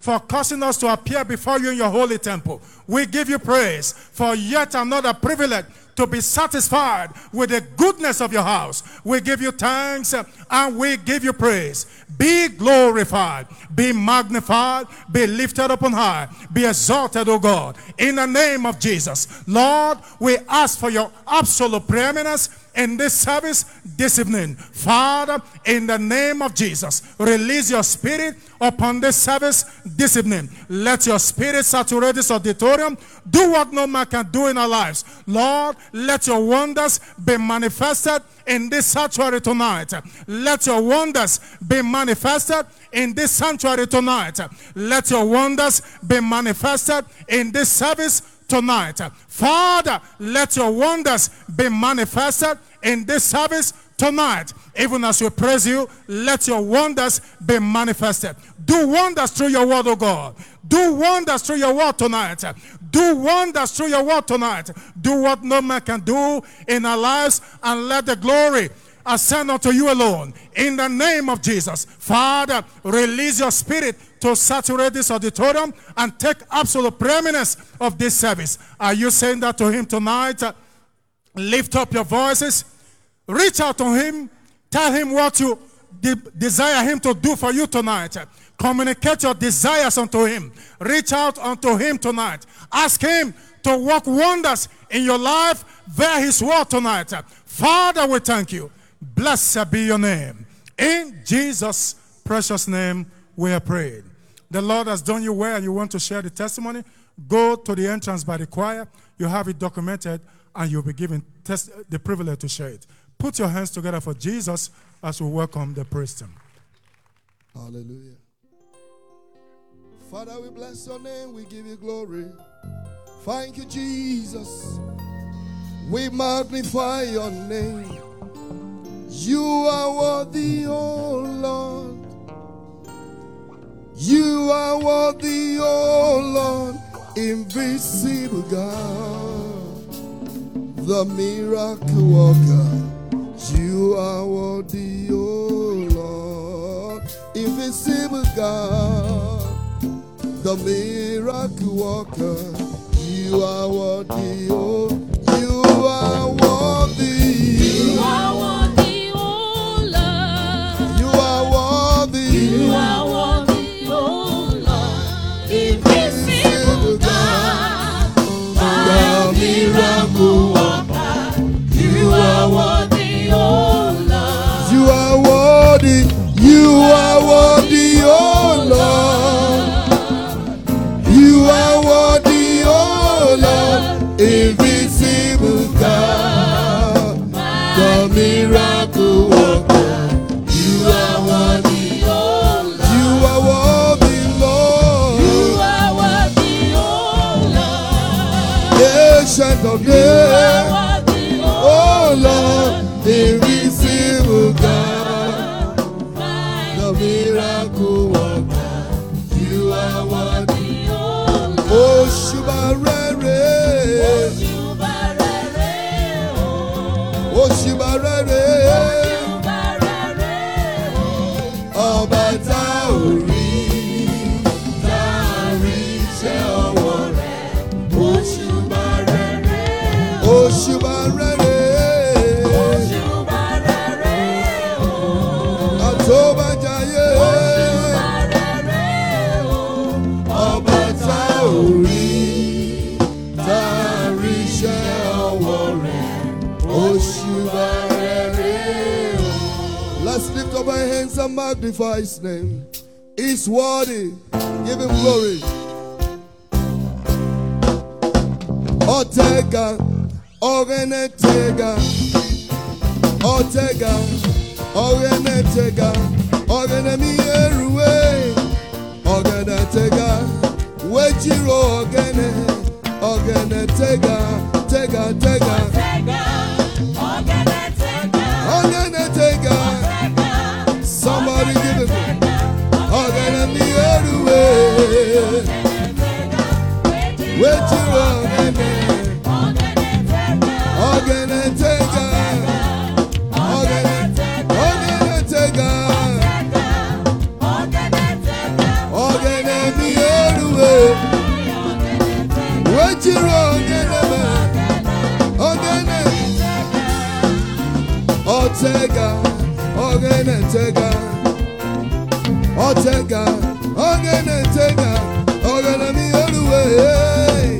for causing us to appear before you in your holy temple. We give you praise for yet another privilege to be satisfied with the goodness of your house. We give you thanks and we give you praise. Be glorified, be magnified, be lifted up on high, be exalted, O God, in the name of Jesus. Lord, we ask for your absolute preeminence in this service this evening. Father, in the name of Jesus, release your spirit upon this service this evening. Let your spirit saturate this auditorium. Do what no man can do in our lives. Lord, let your wonders be manifested in this sanctuary tonight. Let your wonders be manifested in this sanctuary tonight. Let your wonders be manifested in this service tonight. Father, let your wonders be manifested in this service tonight. Even as we praise you, let your wonders be manifested. Do wonders through your word, O God. Do wonders through your word tonight. Do wonders through your word tonight. Do what no man can do in our lives and let the glory ascend unto you alone. In the name of Jesus. Father, release your spirit to saturate this auditorium and take absolute preeminence of this service. Are you saying that to him tonight? Lift up your voices. Reach out to him. Tell him what you de desire him to do for you tonight. Communicate your desires unto him. Reach out unto him tonight. Ask him to work wonders in your life via his word tonight. Father, we thank you. Blessed be your name. In Jesus' precious name, we are prayed. The Lord has done you well and you want to share the testimony, go to the entrance by the choir. You have it documented and you'll be given the privilege to share it. Put your hands together for Jesus as we welcome the priest. Hallelujah. Father, we bless your name. We give you glory. Thank you, Jesus. We magnify your name. You are worthy, oh Lord. You are worthy, oh Lord, invisible God, the miracle worker. You are worthy, oh Lord, invisible God, the miracle worker. You are worthy, oh, you are worthy. You are worthy, oh Lord. You are worthy. You are worthy, You up our hands and magnify his name. He's worthy. Give him glory. Otega, Ogenetega, Otega, Ogenetega, Ogenemi Eruwe, Ogenetega, Wechiro Ogene, Ogenetega, Tega, Tega, Ogenetega, Otega, Otega, Otega gonna take her. Oh, gonna be all the way.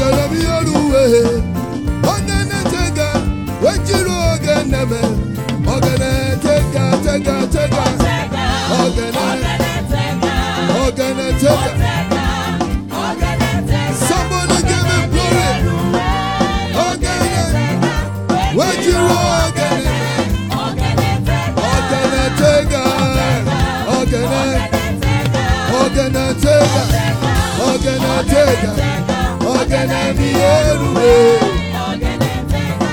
gara m ihe ọrụ uwe onye na-eche ga wejiri oge neme ogenete ga tega. Tega ogenete somebody give me ọ̀gẹ̀dẹ̀ ni èrúwe. ọ̀gẹ̀dẹ̀ fẹ́ta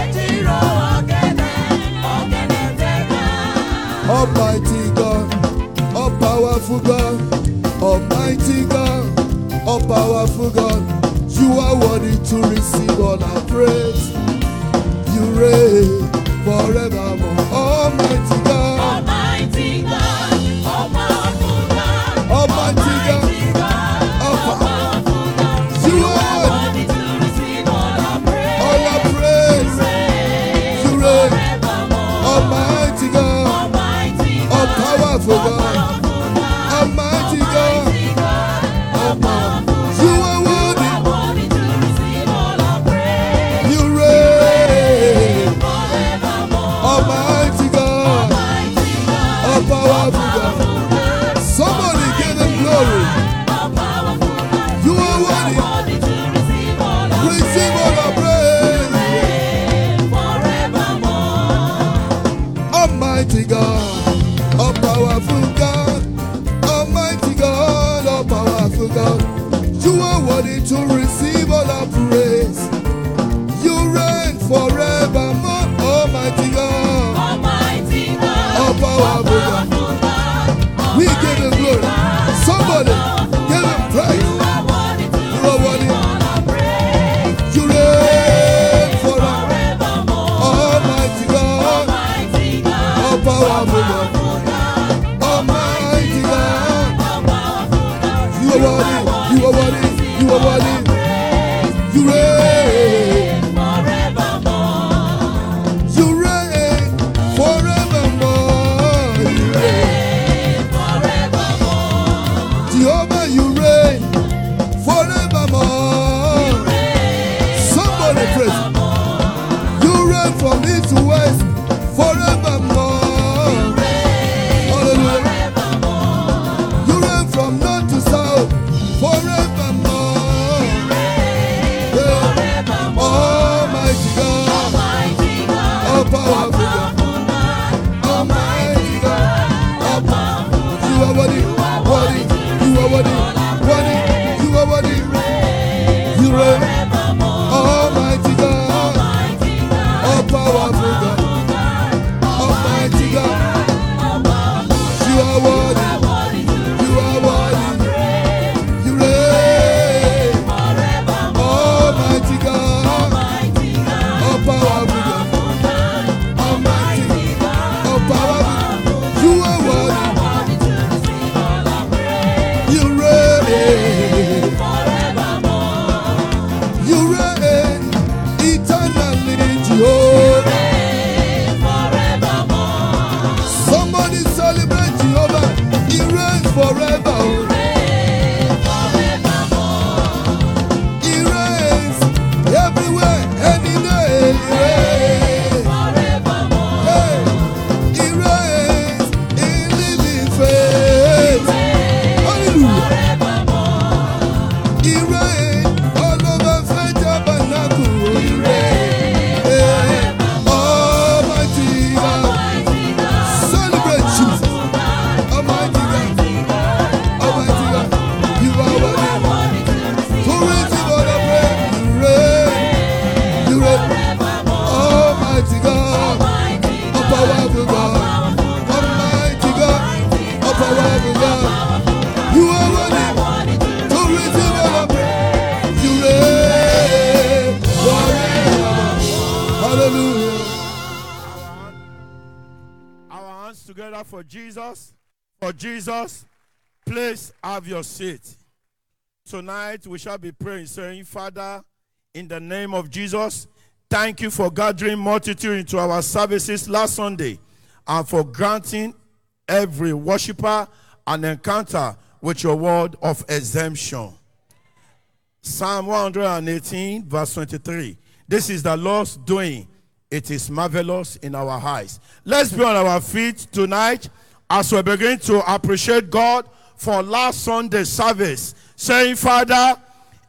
ẹ̀jìrò ọ̀gẹ̀dẹ̀ ọ̀gẹ̀dẹ̀ fẹ́ta. Almighty God, all powerful God, Almighty God, all powerful God, you are worthy to receive all our praise. You reign forevermore, Almighty God. Almighty together for Jesus. For Jesus. Please have your seat. Tonight we shall be praying, saying, Father, in the name of Jesus, thank you for gathering multitude into our services last Sunday and for granting every worshiper an encounter with your word of exemption. Psalm 118, verse 23. This is the Lord's doing. It is marvelous in our eyes. Let's be on our feet tonight as we begin to appreciate God for last Sunday's service. Saying, Father,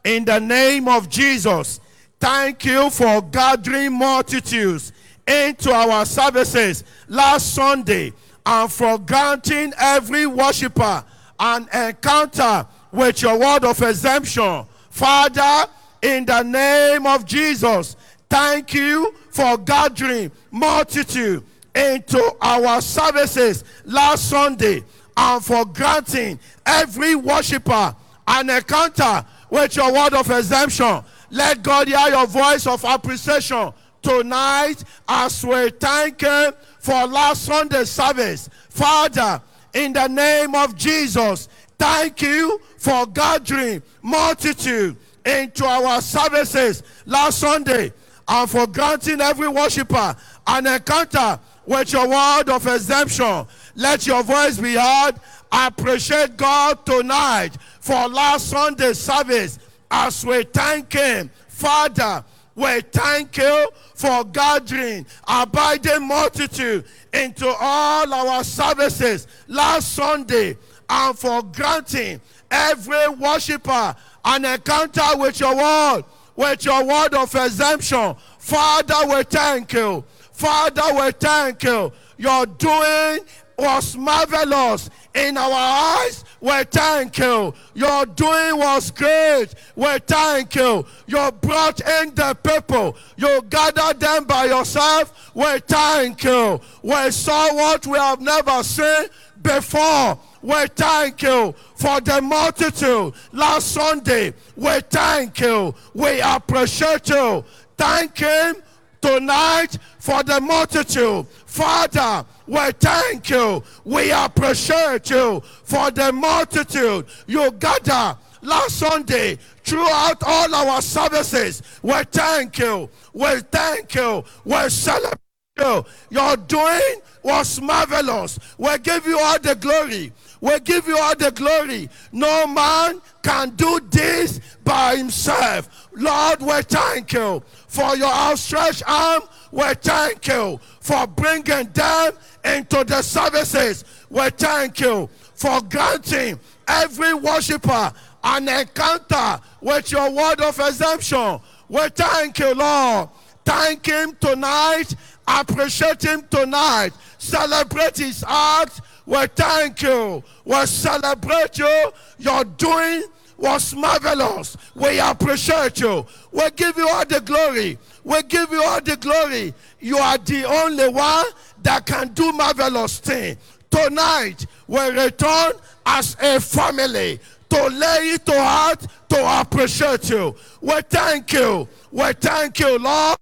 in the name of Jesus, thank you for gathering multitudes into our services last Sunday and for granting every worshiper an encounter with your word of exemption. Father, in the name of Jesus, thank you for gathering multitude into our services last Sunday and for granting every worshiper an encounter with your word of exemption. Let God hear your voice of appreciation tonight as we thank Him for last Sunday's service. Father, in the name of Jesus, thank you for gathering multitude into our services last Sunday and for granting every worshiper an encounter with your word of exemption. Let your voice be heard. I Appreciate God tonight for last Sunday's service as we thank Him. Father, we thank you for gathering abiding multitude into all our services last Sunday and for granting every worshiper an encounter with your word, with your word of exemption. Father, we thank you. Father, we thank you. Your doing was marvelous in our eyes. We thank you. Your doing was great. We thank you. You brought in the people. You gathered them by yourself. We thank you. We saw what we have never seen before. We thank you for the multitude last Sunday. We thank you. We appreciate you. Thank Him tonight for the multitude. Father, we thank you. We appreciate you for the multitude you gather last Sunday throughout all our services. We thank you. We thank you. We celebrate you. Your doing was marvelous. We give you all the glory. We give you all the glory. No man can do this by himself. Lord, we thank you for your outstretched arm. We thank you for bringing them into the services. We thank you for granting every worshiper an encounter with your word of exemption. We thank you, Lord. Thank him tonight. Appreciate him tonight. Celebrate his heart We thank you. We celebrate you. Your doing was marvelous. We appreciate you. We give you all the glory. We give you all the glory. You are the only one that can do marvelous thing. Tonight, we return as a family to lay it to heart to appreciate you. We thank you. We thank you, Lord.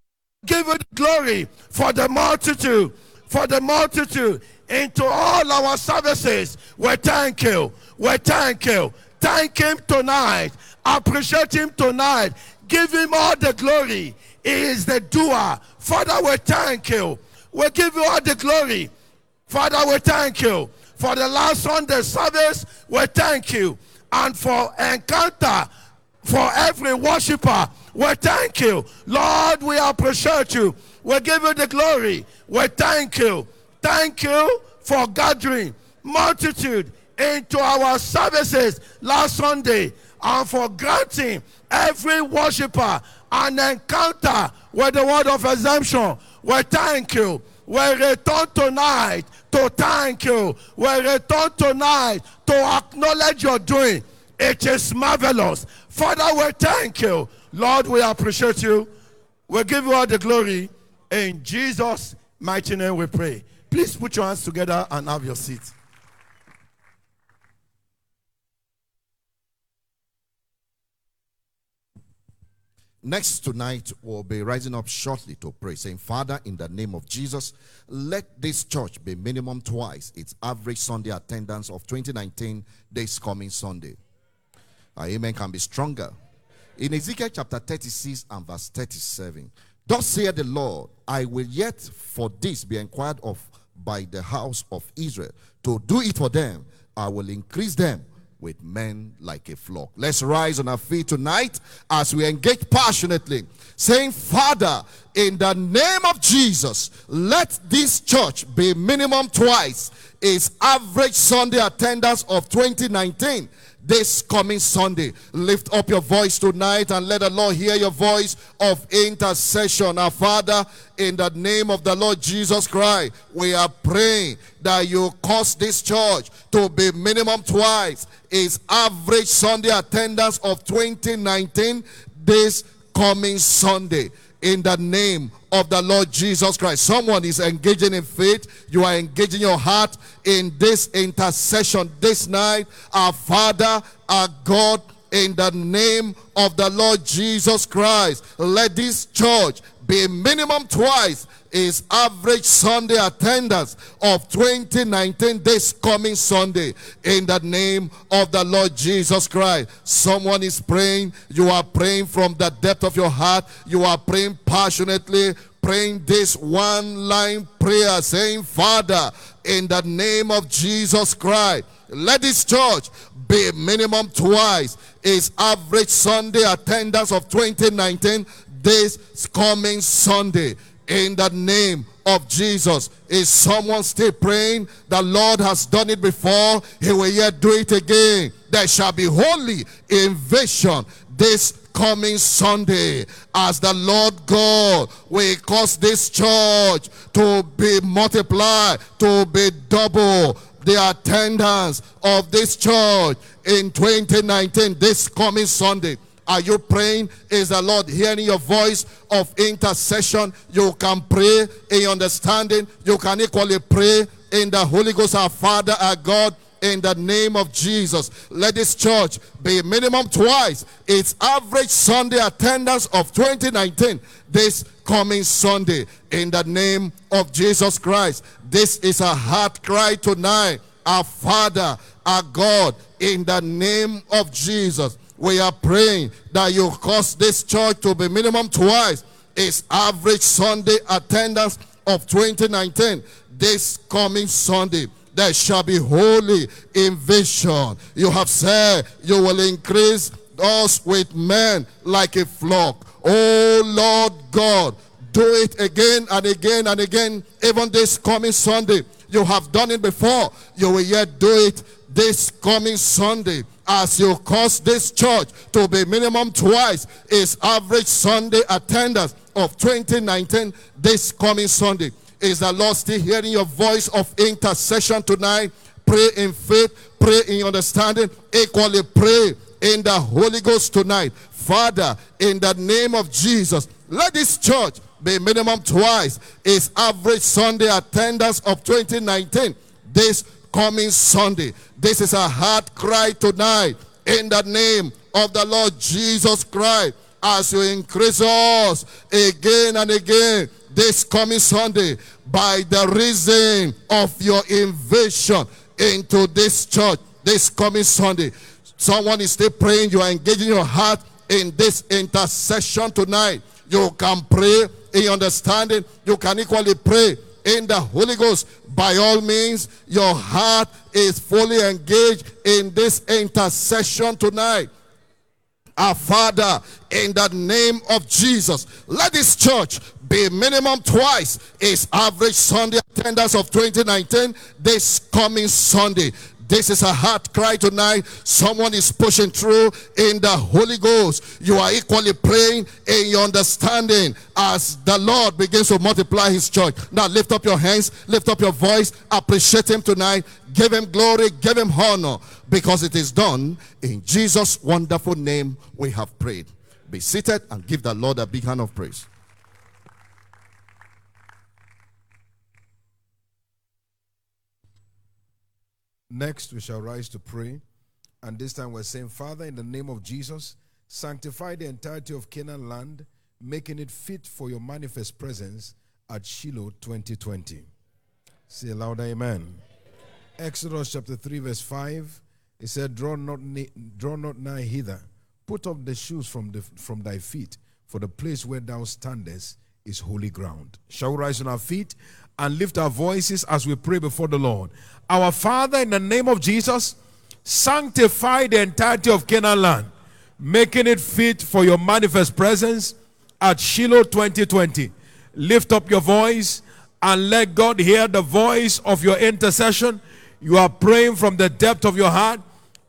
Give the glory for the multitude, for the multitude into all our services. We thank you. We thank you. Thank him tonight. Appreciate him tonight. Give him all the glory. He is the doer. Father, we thank you. We give you all the glory. Father, we thank you. For the last Sunday service, we thank you. And for encounter, for every worshiper, we thank you. Lord, we appreciate you. We give you the glory. We thank you. Thank you for gathering multitude into our services last Sunday and for granting every worshiper an encounter with the word of exemption. We thank you. We return tonight to thank you. We return tonight to acknowledge your doing. It is marvelous. Father, we thank you. Lord, we appreciate you. We give you all the glory. In Jesus' mighty name we pray. Please put your hands together and have your seat. Next tonight, we'll be rising up shortly to pray, saying, Father, in the name of Jesus, let this church be minimum twice its average Sunday attendance of 2019 this coming Sunday. Our amen can be stronger. In Ezekiel chapter 36 and verse 37, Thus saith the Lord, I will yet for this be inquired of by the house of Israel. To do it for them, I will increase them with men like a flock. Let's rise on our feet tonight as we engage passionately, saying, Father, in the name of Jesus, let this church be minimum twice its average Sunday attendance of 2019 this coming Sunday. Lift up your voice tonight and let the Lord hear your voice of intercession. Our Father, in the name of the Lord Jesus Christ, we are praying that you cause this church to be minimum twice its average Sunday attendance of 2019 this coming Sunday in the name of the Lord Jesus Christ. Someone is engaging in faith. You are engaging your heart in this intercession this night. Our Father, our God, in the name of the Lord Jesus Christ, let this church be minimum twice is average Sunday attendance of 2019 this coming Sunday in the name of the Lord Jesus Christ. Someone is praying. You are praying from the depth of your heart. You are praying passionately, praying this one line prayer saying, Father, in the name of Jesus Christ, let this church be minimum twice its average Sunday attendance of 2019 this coming Sunday in the name of Jesus. Is someone still praying? The Lord has done it before. He will yet do it again. There shall be holy invasion this coming Sunday as the Lord God will cause this church to be multiplied, to be double the attendance of this church in 2019, this coming Sunday. Are you praying? Is the Lord hearing your voice of intercession? You can pray in understanding. You can equally pray in the Holy Ghost, our Father, our God, in the name of Jesus. Let this church be minimum twice its average Sunday attendance of 2019 this coming Sunday in the name of Jesus Christ. This is a heart cry tonight. Our Father, our God, in the name of Jesus we are praying that you cause this church to be minimum twice its average Sunday attendance of 2019 this coming Sunday. There shall be holy invasion. You have said you will increase us with men like a flock. Oh Lord God, do it again and again and again, even this coming Sunday. You have done it before. You will yet do it this coming Sunday as you cause this church to be minimum twice its average Sunday attendance of 2019 this coming Sunday. Is the Lord still hearing your voice of intercession tonight? pray in faith, pray in understanding, equally pray in the Holy Ghost tonight. Father, in the name of Jesus, let this church be minimum twice its average Sunday attendance of 2019 this coming Sunday. This is a heart cry tonight in the name of the Lord Jesus Christ as you increase us again and again this coming Sunday by the reason of your invasion into this church this coming Sunday. Someone is still praying, you are engaging your heart in this intercession tonight. You can pray in understanding, you can equally pray in the Holy Ghost. By all means, your heart is fully engaged in this intercession tonight. Our Father, in the name of Jesus, let this church be minimum twice its average Sunday attendance of 2019 this coming Sunday. This is a heart cry tonight. Someone is pushing through in the Holy Ghost. You are equally praying in your understanding as the Lord begins to multiply his church. Now lift up your hands, lift up your voice, appreciate him tonight, give him glory, give him honor, because it is done in Jesus' wonderful name we have prayed. Be seated and give the Lord a big hand of praise. Next, we shall rise to pray. And this time we're saying, Father, in the name of Jesus, sanctify the entirety of Canaan land, making it fit for your manifest presence at Shiloh 2020. Say louder, amen. Exodus chapter 3, verse 5. It said, Draw not, ni- draw not nigh hither, put off the shoes from, the, from thy feet, for the place where thou standest is holy ground. Shall we rise on our feet and lift our voices as we pray before the Lord? Our Father, in the name of Jesus, sanctify the entirety of Canaan land, making it fit for your manifest presence at Shiloh 2020. Lift up your voice and let God hear the voice of your intercession. You are praying from the depth of your heart.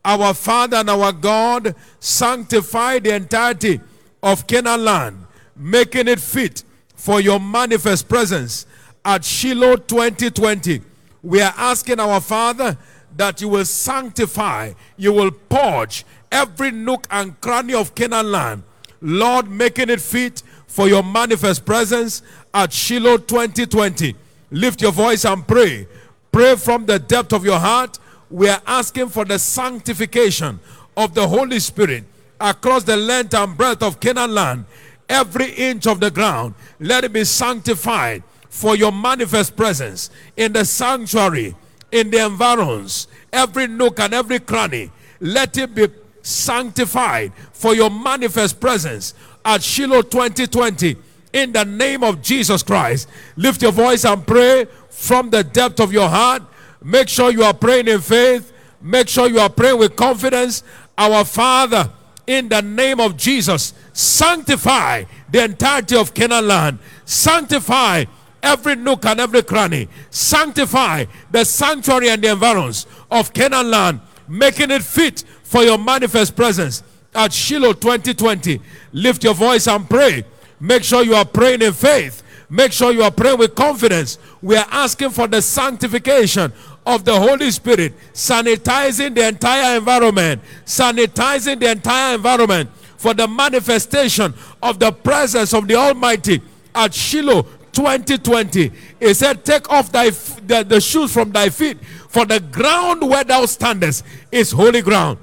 Our Father and our God, sanctify the entirety of Canaan land, making it fit for your manifest presence at Shiloh 2020. We are asking our Father that you will sanctify, you will purge every nook and cranny of Canaan land. Lord, making it fit for your manifest presence at Shiloh 2020. Lift your voice and pray. Pray from the depth of your heart. We are asking for the sanctification of the Holy Spirit across the length and breadth of Canaan land. Every inch of the ground, let it be sanctified for your manifest presence in the sanctuary, in the environs, every nook and every cranny. Let it be sanctified for your manifest presence at Shiloh 2020 in the name of Jesus Christ. Lift your voice and pray from the depth of your heart. Make sure you are praying in faith. Make sure you are praying with confidence. Our Father, in the name of Jesus, sanctify the entirety of Canaan land. Sanctify every nook and every cranny. Sanctify the sanctuary and the environs of Canaan land, making it fit for your manifest presence at Shiloh 2020. Lift your voice and pray. Make sure you are praying in faith. Make sure you are praying with confidence. We are asking for the sanctification of the Holy Spirit, sanitizing the entire environment, sanitizing the entire environment for the manifestation of the presence of the Almighty at Shiloh 2020. He said, Take off thy the, the shoes from thy feet, for the ground where thou standest is holy ground.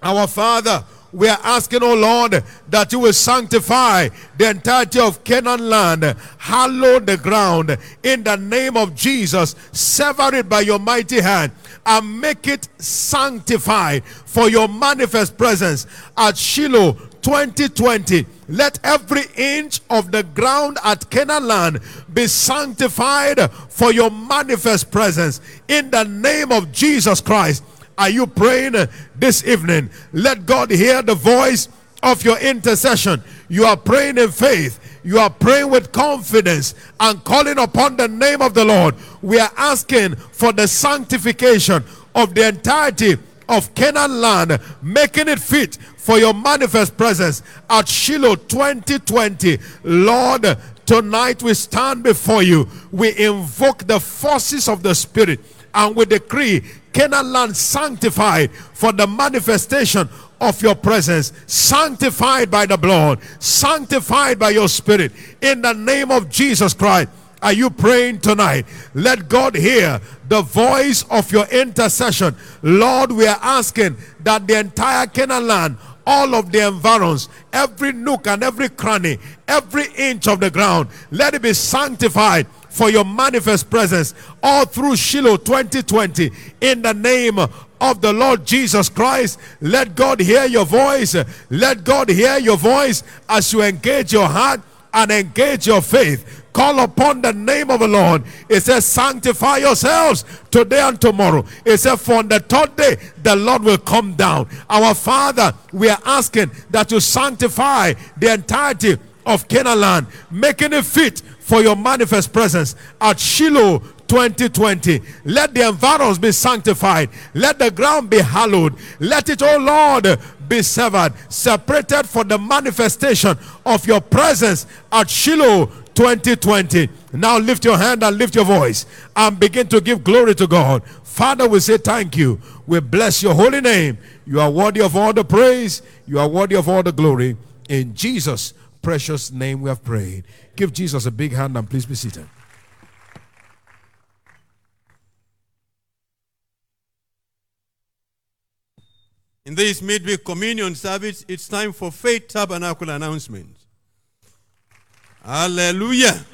Our Father, we are asking, oh Lord, that you will sanctify the entirety of Canaan land, hallow the ground in the name of Jesus, sever it by your mighty hand, and make it sanctified for your manifest presence at Shiloh 2020. Let every inch of the ground at Canaan land be sanctified for your manifest presence in the name of Jesus Christ. Are you praying this evening? Let God hear the voice of your intercession. You are praying in faith. You are praying with confidence and calling upon the name of the Lord. We are asking for the sanctification of the entirety of Canaan land, making it fit for your manifest presence at Shiloh 2020. Lord, tonight we stand before you. We invoke the forces of the Spirit and we decree Canaan land sanctified for the manifestation of your presence, sanctified by the blood, sanctified by your spirit. In the name of Jesus Christ. Are you praying tonight? Let God hear the voice of your intercession. Lord, we are asking that the entire Canaan land, all of the environs, every nook and every cranny, every inch of the ground, let it be sanctified for your manifest presence all through Shiloh 2020 in the name of the Lord Jesus Christ. Let God hear your voice. Let God hear your voice as you engage your heart and engage your faith. Call upon the name of the Lord. It says, Sanctify yourselves today and tomorrow. It says, For on the third day, the Lord will come down. Our Father, we are asking that you sanctify the entirety of Canaan making it fit for your manifest presence at Shiloh 2020. Let the environs be sanctified. Let the ground be hallowed. Let it, oh Lord, be severed, separated for the manifestation of your presence at Shiloh 2020. Now lift your hand and lift your voice and begin to give glory to God. Father, we say thank you. We bless your holy name. You are worthy of all the praise. You are worthy of all the glory. In Jesus' precious name we have prayed. Give Jesus a big hand and please be seated. In this midweek communion service, it's time for Faith Tabernacle announcement. Hallelujah.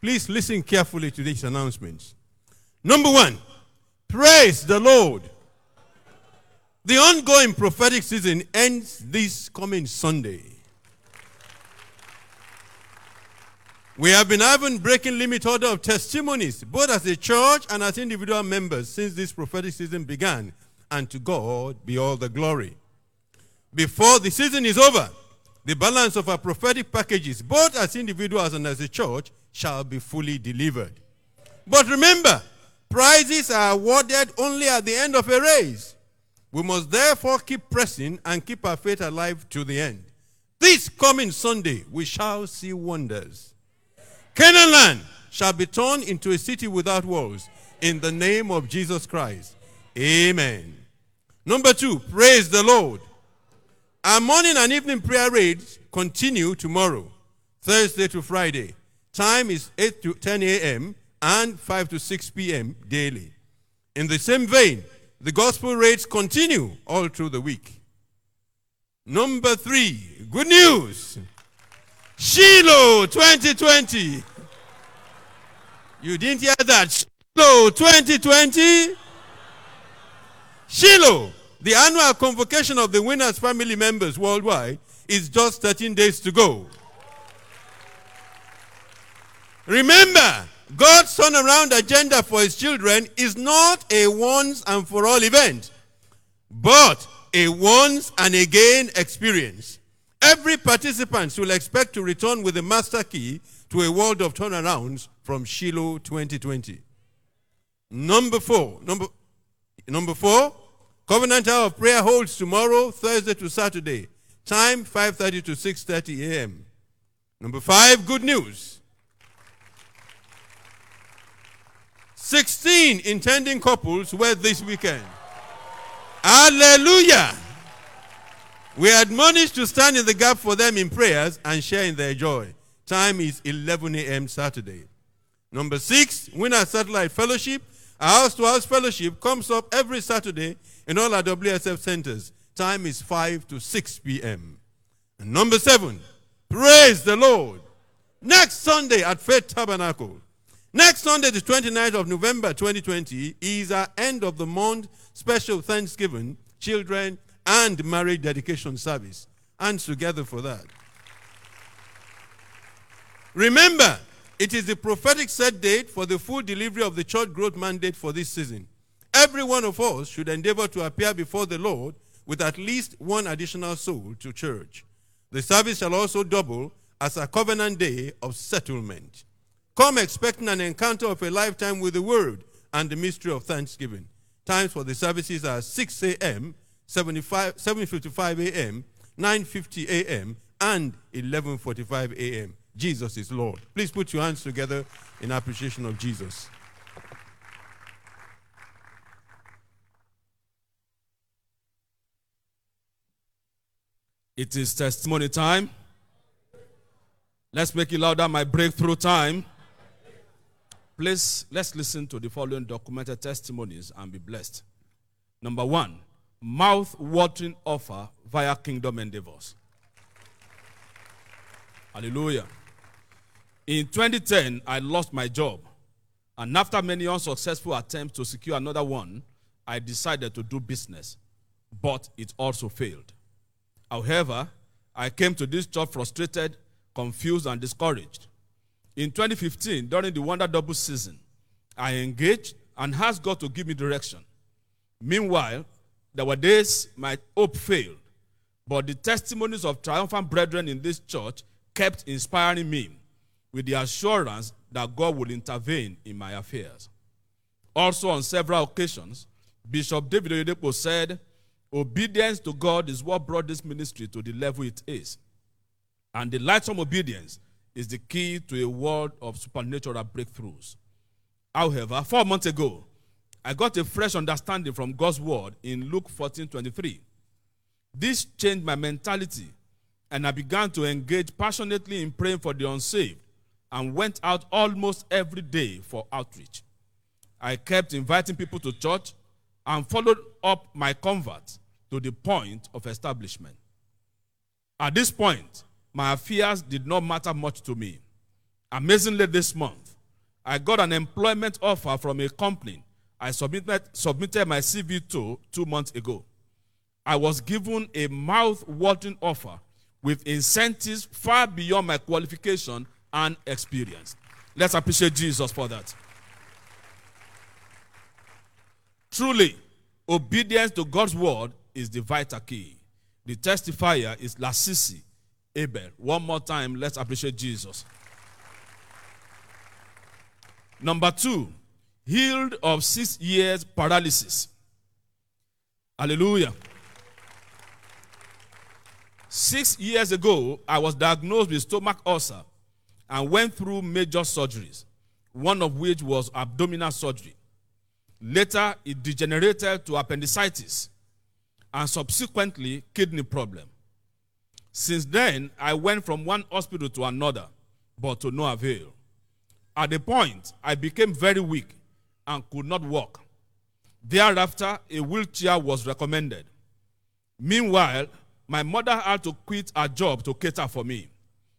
Please listen carefully to these announcements. Number one, praise the Lord. The ongoing prophetic season ends this coming Sunday. We have been having breaking limit order of testimonies, both as a church and as individual members, since this prophetic season began. And to God be all the glory. Before the season is over, the balance of our prophetic packages, both as individuals and as a church, shall be fully delivered. But remember, prizes are awarded only at the end of a race. We must therefore keep pressing and keep our faith alive to the end. This coming Sunday, we shall see wonders. Canaan land shall be turned into a city without walls in the name of Jesus Christ. Amen. Number two, praise the Lord. Our morning and evening prayer raids continue tomorrow, Thursday to Friday. Time is 8 to 10 a.m. and 5 to 6 p.m. daily. In the same vein, the gospel raids continue all through the week. Number three, good news. Shiloh 2020. You didn't hear that? Shiloh 2020. Shiloh, the annual convocation of the winners' family members worldwide, is just 13 days to go. Remember, God's turnaround agenda for his children is not a once and for all event, but a once and again experience. Every participant will expect to return with the master key to a world of turnarounds from Shiloh 2020. Number four, number, number four, Covenant Hour of Prayer holds tomorrow, Thursday to Saturday. Time 5:30 to 6:30 a.m. Number five, good news. 16 intending couples were this weekend. Hallelujah. We admonish to stand in the gap for them in prayers and share in their joy. Time is 11 a.m. Saturday. Number six, Winner Satellite Fellowship. Our house to house fellowship comes up every Saturday in all our WSF centers. Time is 5 to 6 p.m. And number seven, praise the Lord. Next Sunday at Faith Tabernacle. Next Sunday, the 29th of November 2020, is our end of the month special Thanksgiving, children, and marriage dedication service. And together for that. Remember, it is the prophetic set date for the full delivery of the church growth mandate for this season. Every one of us should endeavor to appear before the Lord with at least one additional soul to church. The service shall also double as a covenant day of settlement. Come expecting an encounter of a lifetime with the word and the mystery of thanksgiving. Times for the services are 6 a.m., 7.55 a.m., 9.50 a.m., and 11.45 a.m. Jesus is Lord. Please put your hands together in appreciation of Jesus. It is testimony time. Let's make it louder, my breakthrough time. Please, let's listen to the following documented testimonies and be blessed. Number one, mouth watering offer via kingdom endeavors. Hallelujah. In 2010, I lost my job. And after many unsuccessful attempts to secure another one, I decided to do business. But it also failed. However, I came to this job frustrated, confused, and discouraged. In 2015, during the Wonder Double season, I engaged and asked God to give me direction. Meanwhile, there were days my hope failed, but the testimonies of triumphant brethren in this church kept inspiring me with the assurance that God will intervene in my affairs. Also, on several occasions, Bishop David Oyedepo said, Obedience to God is what brought this ministry to the level it is. And the lightsome obedience is the key to a world of supernatural breakthroughs. However, four months ago, I got a fresh understanding from God's word in Luke 14 23. This changed my mentality, and I began to engage passionately in praying for the unsaved and went out almost every day for outreach. I kept inviting people to church and followed up my convert to the point of establishment. At this point, my affairs did not matter much to me. Amazingly, this month, I got an employment offer from a company I submitted, submitted my CV to two months ago. I was given a mouth watering offer with incentives far beyond my qualification and experience. Let's appreciate Jesus for that. Truly, obedience to God's word is the vital key. The testifier is Lasisi Abel. One more time, let's appreciate Jesus. Number two, healed of six years paralysis. Hallelujah. Six years ago, I was diagnosed with stomach ulcer and went through major surgeries, one of which was abdominal surgery. Later, it degenerated to appendicitis and subsequently kidney problem. Since then, I went from one hospital to another, but to no avail. At the point, I became very weak and could not walk. Thereafter, a wheelchair was recommended. Meanwhile, my mother had to quit her job to cater for me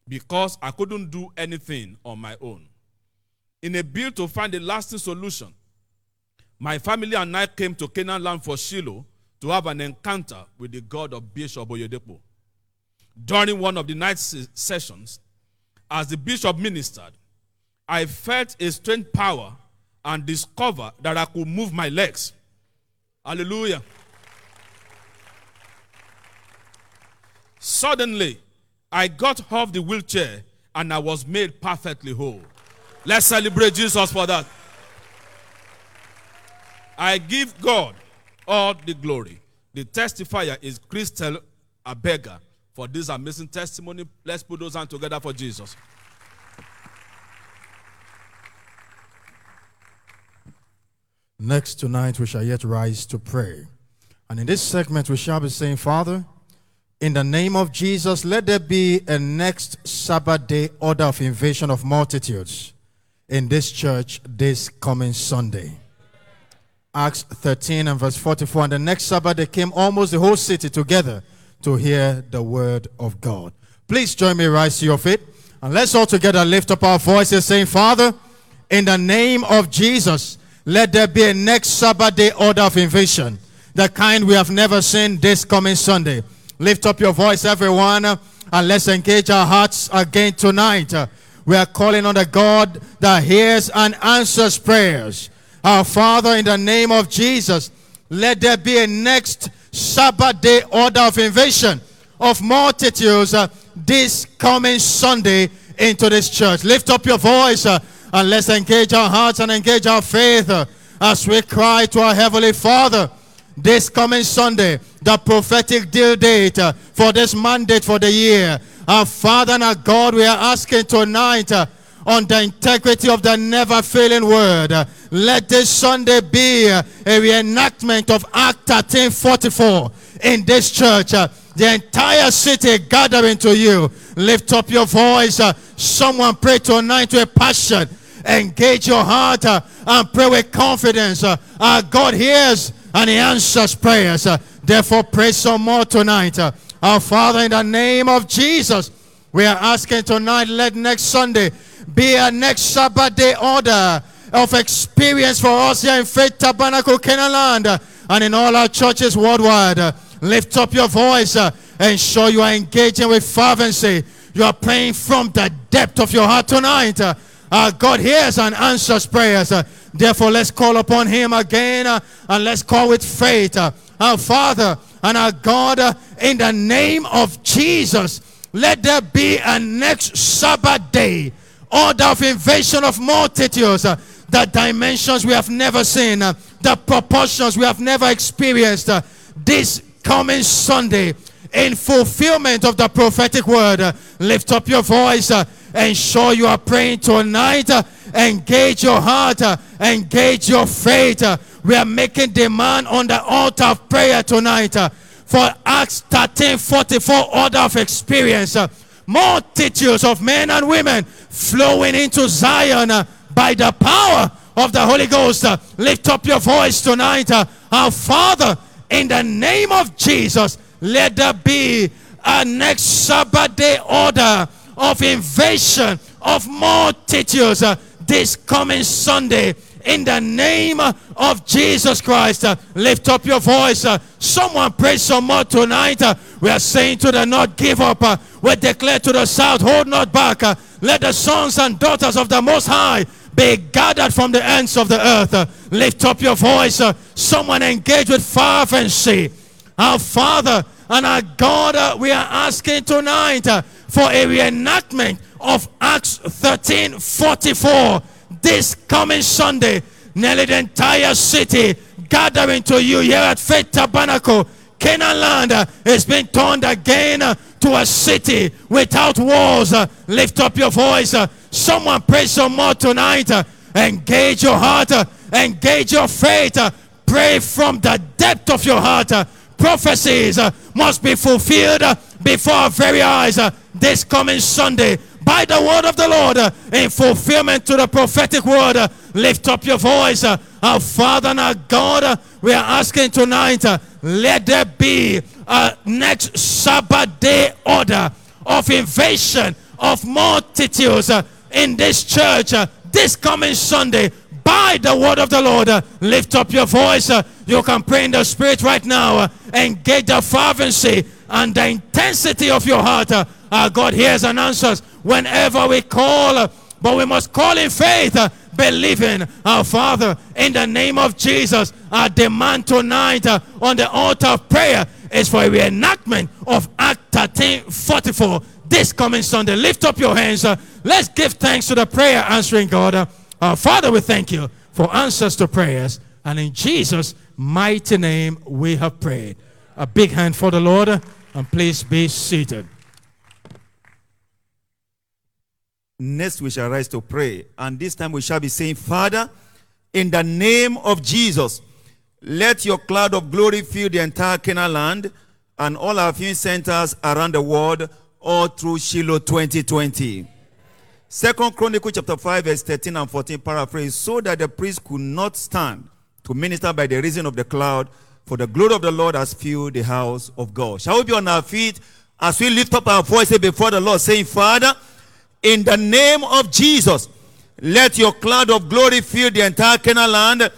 because I couldn't do anything on my own. In a bid to find a lasting solution, my family and I came to Canaan land for Shiloh to have an encounter with the God of Bishop Oyedepo. During one of the night sessions, as the bishop ministered, I felt a strange power and discover that I could move my legs. Hallelujah. Suddenly, I got off the wheelchair and I was made perfectly whole. Let's celebrate Jesus for that. I give God all the glory. The testifier is Christel Abega for this amazing testimony. Let's put those hands together for Jesus. Next tonight, we shall yet rise to pray. And in this segment, we shall be saying, Father, in the name of Jesus, let there be a next Sabbath day order of invasion of multitudes in this church this coming Sunday. Acts 13 and verse 44. And the next Sabbath, they came almost the whole city together to hear the word of God. Please join me, rise to your feet, and let's all together lift up our voices, saying, Father, in the name of Jesus, let there be a next Sabbath day order of invasion, the kind we have never seen this coming Sunday. Lift up your voice, everyone, and let's engage our hearts again tonight. We are calling on the God that hears and answers prayers. Our Father, in the name of Jesus, let there be a next Sabbath day order of invasion of multitudes uh, this coming Sunday into this church. Lift up your voice uh, and let's engage our hearts and engage our faith as we cry to our Heavenly Father this coming Sunday, the prophetic due date for this mandate for the year. Our Father and our God, we are asking tonight uh, on the integrity of the never failing word. Let this Sunday be a reenactment of Act 1344 in this church. Uh, the entire city gathering to you. Lift up your voice. uh, someone pray tonight with passion. Engage your heart uh, and pray with confidence. Uh, God hears and He answers prayers. Uh, therefore, pray some more tonight. Our Father, in the name of Jesus, we are asking tonight, let next Sunday be a next Sabbath day order of experience for us here in Faith Tabernacle, Canaan uh, and in all our churches worldwide. Lift up your voice and show you are engaging with fervency. You are praying from the depth of your heart tonight. Uh, God hears and answers prayers. Uh, therefore, let's call upon Him again uh, and let's call with faith. Uh, our Father and our God, uh, in the name of Jesus, let there be a next Sabbath day order of invasion of multitudes, uh, the dimensions we have never seen, the proportions we have never experienced. this coming Sunday, in fulfillment of the prophetic word, lift up your voice show you are praying tonight. uh, engage your heart, uh, engage your faith. uh, we are making demand on the altar of prayer tonight for Acts 13 44 order of experience. multitudes of men and women flowing into Zion by the power of the Holy Ghost. Lift up your voice tonight. our Father, in the name of Jesus, let there be a next Sabbath day order of invasion of multitudes uh, this coming Sunday. In the name of Jesus Christ, uh, lift up your voice. uh, someone pray some more tonight. uh, we are saying to the north, give up. uh, we declare to the south, hold not back. uh, let the sons and daughters of the Most High be gathered from the ends of the earth. Lift up your voice. someone engage with fervency. Our Father and our God, we are asking tonight for a reenactment of Acts 13 44 this coming Sunday. Nearly the entire city gathering to you here at Faith Tabernacle. Canaan land uh, has been turned again uh, to a city without walls. Uh, lift up your voice. Someone pray some more tonight. Engage your heart. Engage your faith. Pray from the depth of your heart. Prophecies uh, must be fulfilled uh, before our very eyes uh, this coming Sunday by the word of the Lord uh, in fulfillment to the prophetic word. Uh, lift up your voice. Uh, our Father and our God, we are asking tonight, let there be a next Sabbath day order of invasion of multitudes in this church this coming Sunday by the word of the Lord. Uh, lift up your voice. Uh, you can pray in the spirit right now. Uh, engage the fervency and the intensity of your heart. God hears and answers whenever we call. but we must call in faith, believing our Father in the name of Jesus. Our demand tonight uh, on the altar of prayer is for a reenactment of Act 13 44 this coming Sunday. Lift up your hands. uh, let's give thanks to the prayer answering God. Uh, our Father, we thank you for answers to prayers. And in Jesus' mighty name, we have prayed. A big hand for the Lord, uh, and please be seated. Next, we shall rise to pray. And this time we shall be saying, Father, in the name of Jesus, let your cloud of glory fill the entire Canaan land and all our viewing centers around the world, all through Shiloh 2020. Second Chronicle chapter 5, verse 13 and 14, paraphrase, so that the priest could not stand to minister by the reason of the cloud, for the glory of the Lord has filled the house of God. Shall we be on our feet as we lift up our voices before the Lord, saying, Father, in the name of Jesus, let your cloud of glory fill the entire Canaan land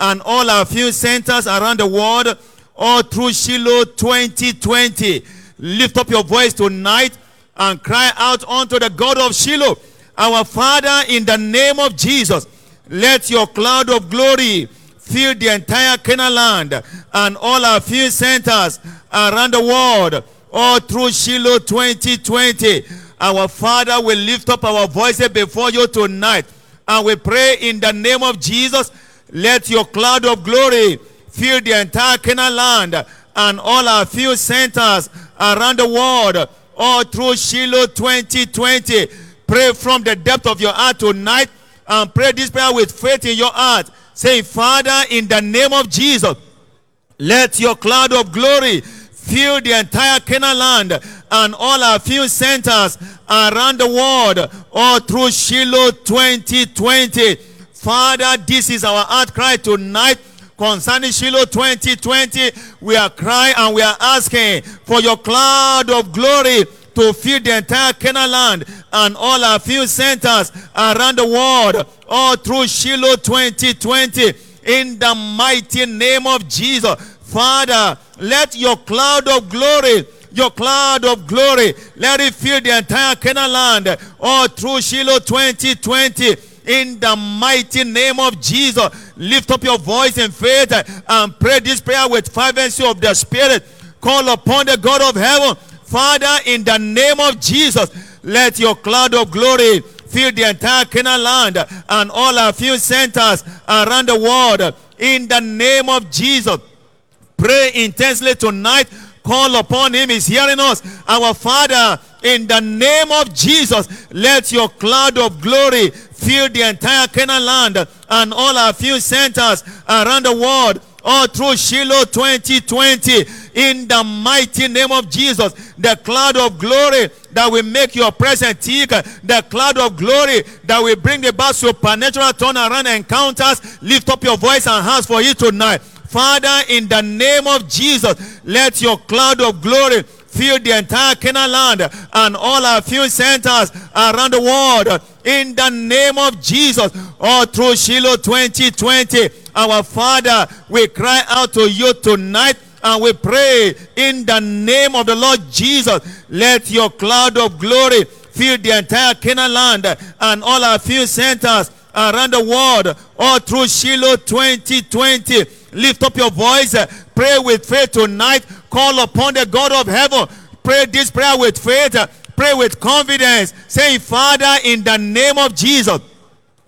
and all our few centers around the world, all through Shiloh 2020. Lift up your voice tonight and cry out unto the God of Shiloh. Our Father, in the name of Jesus, let your cloud of glory fill the entire Canaan land and all our few centers around the world, all through Shiloh 2020. Our Father will lift up our voices before you tonight and we pray in the name of Jesus. Let your cloud of glory fill the entire Canaan land and all our few centers around the world, all through Shiloh 2020. Pray from the depth of your heart tonight and pray this prayer with faith in your heart. Say, Father, in the name of Jesus, let your cloud of glory fill the entire Canaan land and all our few centers around the world, all through Shiloh 2020. Father, this is our heart cry tonight concerning Shiloh 2020. We are crying and we are asking for your cloud of glory to fill the entire Canaan land and all our few centers around the world, all through Shiloh 2020. In the mighty name of Jesus, Father, let your cloud of glory your cloud of glory. Let it fill the entire Canaan land all through Shiloh 2020. In the mighty name of Jesus, lift up your voice in faith and pray this prayer with fervency of the Spirit. Call upon the God of heaven. Father, in the name of Jesus, let your cloud of glory fill the entire Canaan land and all our few centers around the world. In the name of Jesus, pray intensely tonight. Call upon him. He's hearing us. Our father in the name of jesus let your cloud of glory fill the entire canaan land and all our few centers around the world all through shiloh 2020 in the mighty name of jesus the cloud of glory that will make your present thick the cloud of glory that will bring about supernatural turnaround encounters lift up your voice and hands for you tonight Father, in the name of Jesus, let your cloud of glory fill the entire Canaan land and all our few centers around the world. In the name of Jesus, all through Shiloh 2020, our Father, we cry out to you tonight and we pray in the name of the Lord Jesus. Let your cloud of glory fill the entire Canaan land and all our few centers around the world, all through Shiloh 2020. Lift up your voice, pray with faith tonight, call upon the God of heaven. Pray this prayer with faith, pray with confidence, saying, Father, in the name of Jesus,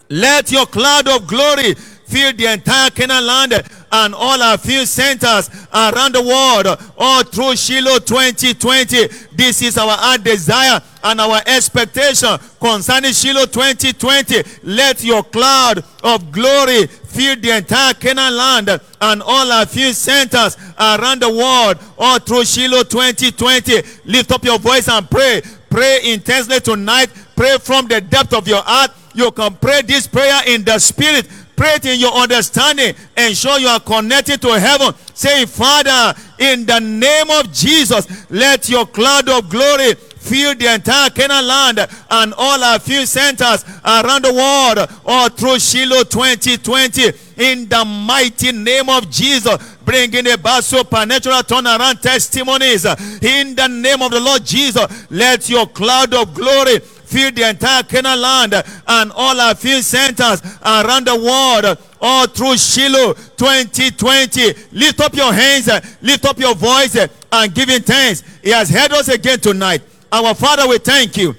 let your cloud of glory fill the entire Canaan land and all our few centers around the world, all through Shiloh 2020. This is our desire and our expectation concerning Shiloh 2020. Let your cloud of glory fill the entire Canaan land and all our few centers around the world, all through Shiloh 2020. Lift up your voice and pray. Pray intensely tonight. Pray from the depth of your heart. You can pray this prayer in the spirit. Pray it in your understanding. Ensure you are connected to heaven. Say, Father, in the name of Jesus, let your cloud of glory fill the entire Canaan land and all our few centers around the world, or through Shiloh 2020. In the mighty name of Jesus, bringing about supernatural turnaround testimonies. In the name of the Lord Jesus, let your cloud of glory fill the entire Canaan land and all our field centers around the world, all through Shiloh 2020. Lift up your hands, lift up your voice, and give him thanks. He has heard us again tonight. Our Father, we thank you.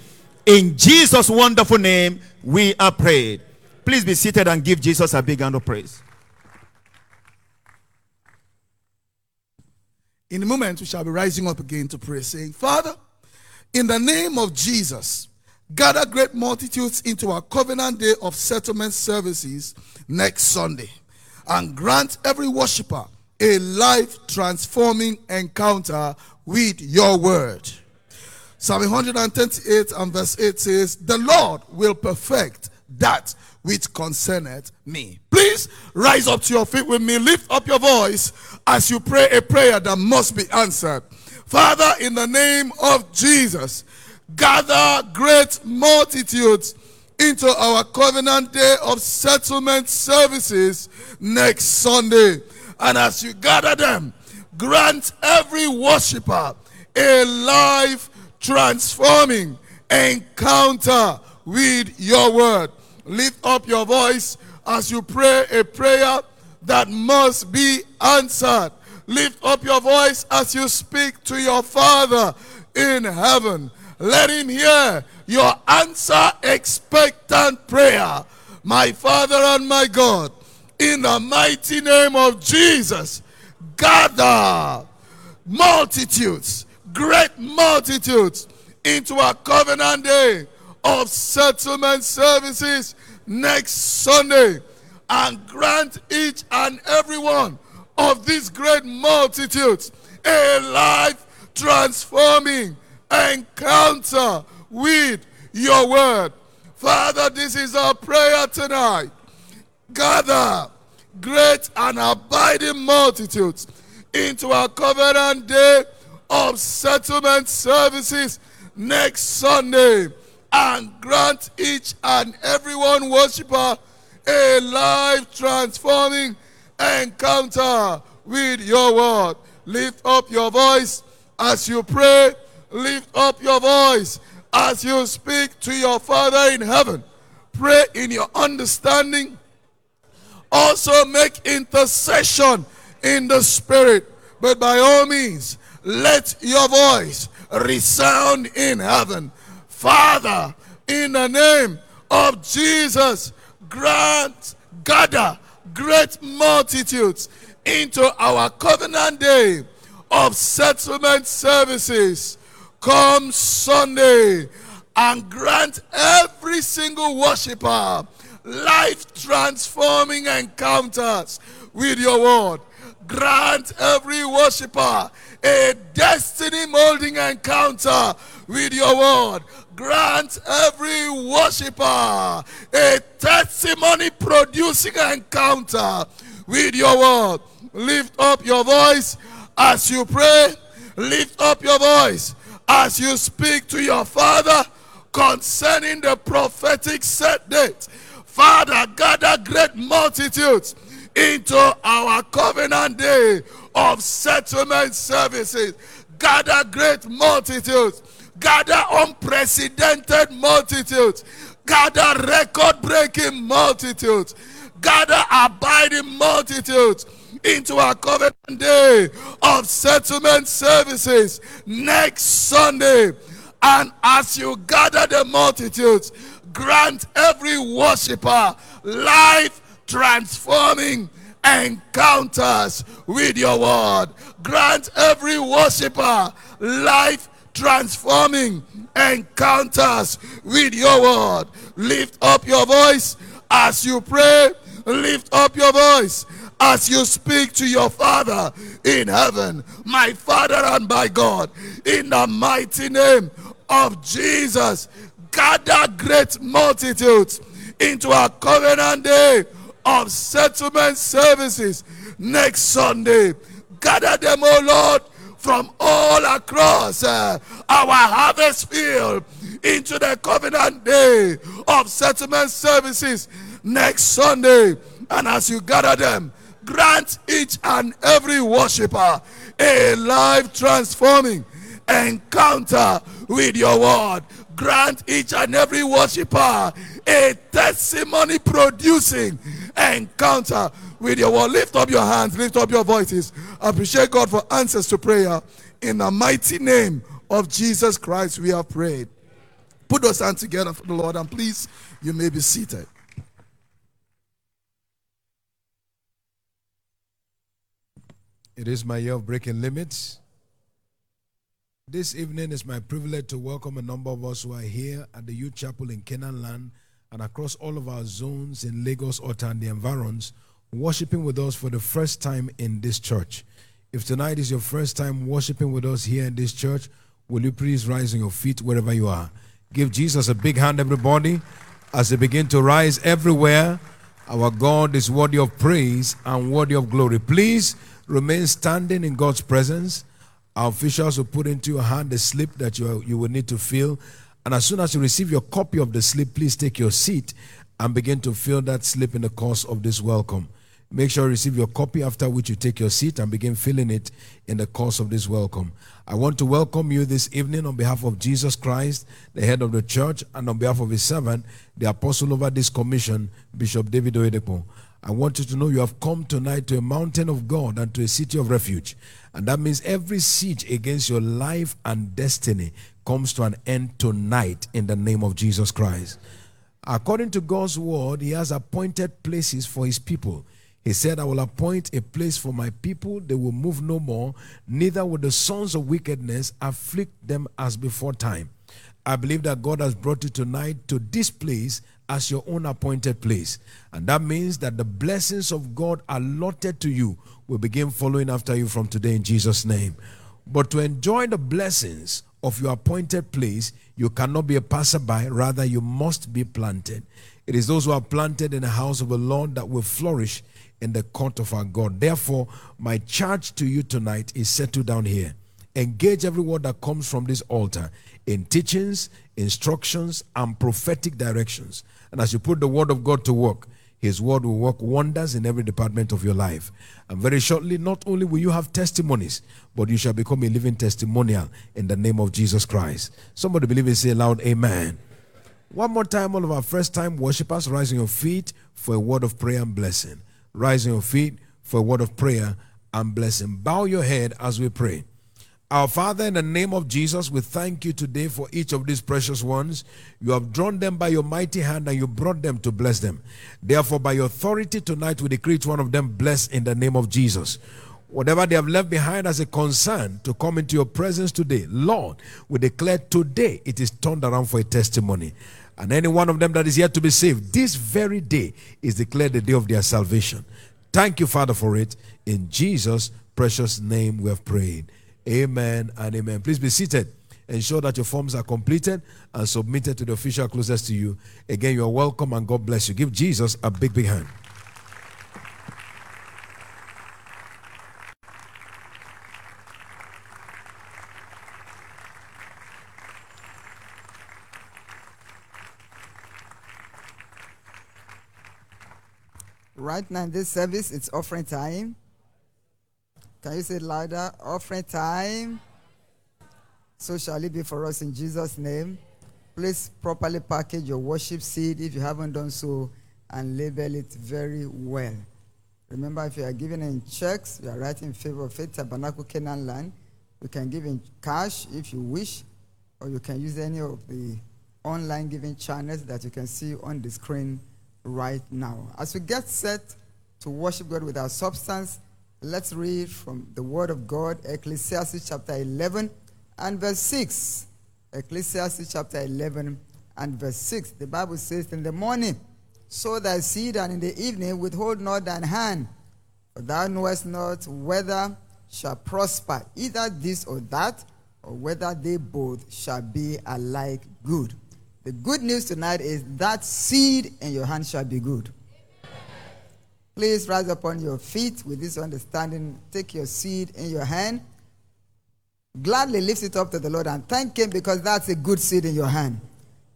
In Jesus' wonderful name, we are prayed. Please be seated and give Jesus a big hand of praise. In a moment, we shall be rising up again to pray, saying, Father, in the name of Jesus, gather great multitudes into our covenant day of settlement services next Sunday and grant every worshiper a life transforming encounter with your word. Psalm 128 and verse 8 says, The Lord will perfect that which concerneth me. Please rise up to your feet with me. Lift up your voice as you pray a prayer that must be answered. Father, in the name of Jesus, gather great multitudes into our covenant day of settlement services next Sunday. And as you gather them, grant every worshiper a life transforming encounter with your word. Lift up your voice as you pray a prayer that must be answered. Lift up your voice as you speak to your Father in heaven. Let him hear your answer expectant prayer. My Father and my God, in the mighty name of Jesus, gather multitudes, great multitudes, into our covenant day of settlement services next Sunday and grant each and every one of these great multitudes a life transforming encounter with your word. Father, this is our prayer tonight. Gather great and abiding multitudes into our covenant day of settlement services next Sunday and grant each and every one worshiper a life transforming encounter with your word. Lift up your voice as you pray. Lift up your voice as you speak to your Father in heaven. Pray in your understanding. Also make intercession in the spirit. But by all means, let your voice resound in heaven. Father, in the name of Jesus, grant, gather great multitudes into our covenant day of settlement services. Come Sunday and grant every single worshiper life transforming encounters with your word. Grant every worshiper a destiny molding encounter with your word. Grant every worshiper a testimony producing encounter with your word. Lift up your voice as you pray. Lift up your voice as you speak to your father concerning the prophetic set date. Father, gather great multitudes into our covenant day of settlement services. Gather great multitudes. Gather unprecedented multitudes. Gather record breaking multitudes. Gather abiding multitudes into our covenant day of settlement services next Sunday. And as you gather the multitudes, grant every worshiper life transforming encounters with your word. Grant every worshiper life transforming encounters with your word. Lift up your voice as you pray. Lift up your voice as you speak to your Father in heaven, my Father and my God, in the mighty name of Jesus. Gather great multitudes into our covenant day of settlement services next Sunday. Gather them, oh Lord, from all across uh, our harvest field into the covenant day of settlement services next Sunday. And as you gather them, grant each and every worshiper a life transforming encounter with your word. Grant each and every worshiper a testimony producing encounter with your word. Lift up your hands, lift up your voices. Appreciate God for answers to prayer. In the mighty name of Jesus Christ, we have prayed. Put those hands together for the Lord, and please, you may be seated. It is my year of breaking limits. This evening is my privilege to welcome a number of us who are here at the Youth Chapel in Canaan Land and across all of our zones in Lagos, Ota, and the environs, worshiping with us for the first time in this church. If tonight is your first time worshiping with us here in this church, will you please rise on your feet wherever you are? Give Jesus a big hand, everybody, as they begin to rise everywhere. Our God is worthy of praise and worthy of glory. Please remain standing in God's presence. Our officials will put into your hand the slip that you, you will need to fill. And as soon as you receive your copy of the slip, please take your seat and begin to fill that slip in the course of this welcome. Make sure you receive your copy, after which you take your seat and begin filling it in the course of this welcome. I want to welcome you this evening on behalf of Jesus Christ, the head of the church, and on behalf of his servant, the apostle over this commission, Bishop David Oyedepo. I want you to know you have come tonight to a mountain of God and to a city of refuge. And that means every siege against your life and destiny comes to an end tonight in the name of Jesus Christ. According to God's word, He has appointed places for His people. He said, I will appoint a place for my people, they will move no more, neither will the sons of wickedness afflict them as before time. I believe that God has brought you tonight to this place as your own appointed place. And that means that the blessings of God allotted to you will begin following after you from today in Jesus' name. But to enjoy the blessings of your appointed place, you cannot be a passerby, rather, you must be planted. It is those who are planted in the house of the Lord that will flourish in the court of our God. Therefore, my charge to you tonight is settle down here. Engage every word that comes from this altar in teachings, instructions, and prophetic directions. And as you put the word of God to work, his word will work wonders in every department of your life. And very shortly, not only will you have testimonies, but you shall become a living testimonial in the name of Jesus Christ. Somebody believe it, say loud, Amen. One more time, all of our first time worshipers, rise on your feet for a word of prayer and blessing. Rise on your feet for a word of prayer and blessing. Bow your head as we pray. Our Father, in the name of Jesus, we thank you today for each of these precious ones. You have drawn them by your mighty hand and you brought them to bless them. Therefore, by your authority tonight, we decree each one of them blessed in the name of Jesus. Whatever they have left behind as a concern to come into your presence today, Lord, we declare today it is turned around for a testimony. And any one of them that is yet to be saved, this very day is declared the day of their salvation. Thank you, Father, for it. In Jesus' precious name we have prayed. Amen and amen. Please be seated. Ensure that your forms are completed and submitted to the official closest to you. Again, you are welcome and God bless you. Give Jesus a big, big hand. Right now this service, it's offering time. Can you say it louder? Offering time. So shall it be for us in Jesus' name. Please properly package your worship seed if you haven't done so and label it very well. Remember, if you are giving in checks, you are writing in favor of Faith Tabernacle Canaan Land. You can give in cash if you wish, or you can use any of the online giving channels that you can see on the screen right now. As we get set to worship God with our substance, let's read from the Word of God, Ecclesiastes chapter 11 and verse 6. Ecclesiastes chapter 11 and verse 6. The Bible says, In the morning, sow thy seed, and in the evening, withhold not thine hand. For thou knowest not whether shall prosper, either this or that, or whether they both shall be alike good. The good news tonight is that seed in your hand shall be good. Please rise upon your feet with this understanding. Take your seed in your hand. Gladly lift it up to the Lord and thank Him because that's a good seed in your hand.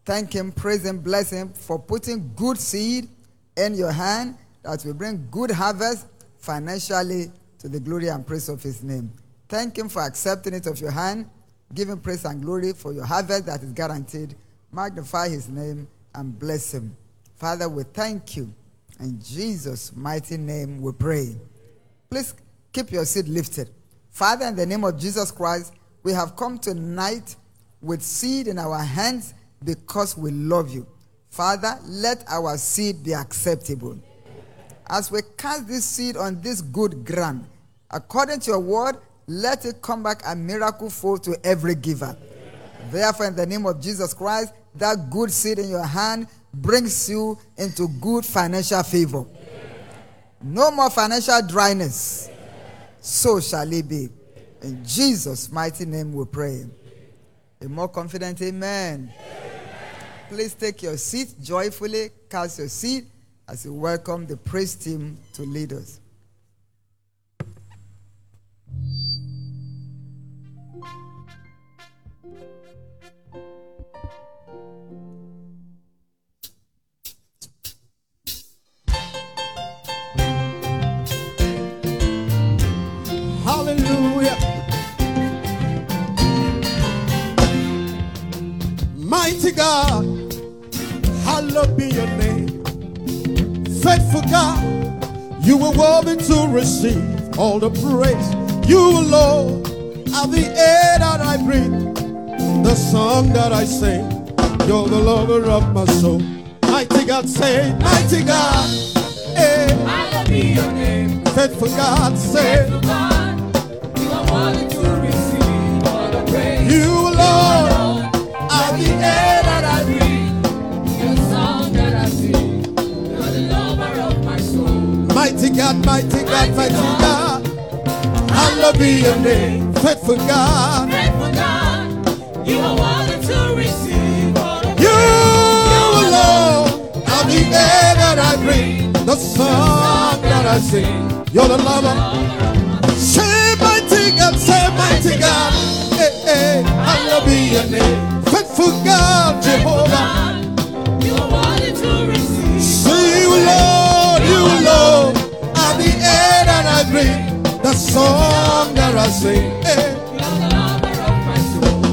Thank Him, praise Him, bless Him for putting good seed in your hand that will bring good harvest financially to the glory and praise of His name. Thank Him for accepting it of your hand. Give Him praise and glory for your harvest that is guaranteed. Magnify His name and bless Him. Father, we thank you. In Jesus' mighty name we pray. Please keep your seed lifted. Father, in the name of Jesus Christ, we have come tonight with seed in our hands because we love you. Father, let our seed be acceptable. As we cast this seed on this good ground, according to your word, let it come back a miracle full to every giver. Therefore, in the name of Jesus Christ, that good seed in your hand brings you into good financial favor. No more financial dryness. So shall it be. In Jesus' mighty name we pray. A more confident amen. Please take your seat joyfully, cast your seat as you welcome the praise team to lead us. God, hallowed be your name. Faithful God, you are worthy to receive all the praise. You alone are the air that I breathe, the song that I sing. You're the lover of my soul. Mighty God, say, Mighty God, eh. Hallowed be your name. Faithful God, say, Faithful God, you are worthy God, mighty God, mighty God. Hallowed be your name, faithful God. Faithful God, you are worthy to receive all the You alone are the air that I breathe, the song that I sing. You're the lover. Say mighty God, say mighty God. Hey, hey, hallowed be your name, faithful God, Jehovah. You are worthy to receive. Say you alone, you alone the air that I breathe, the song that I sing.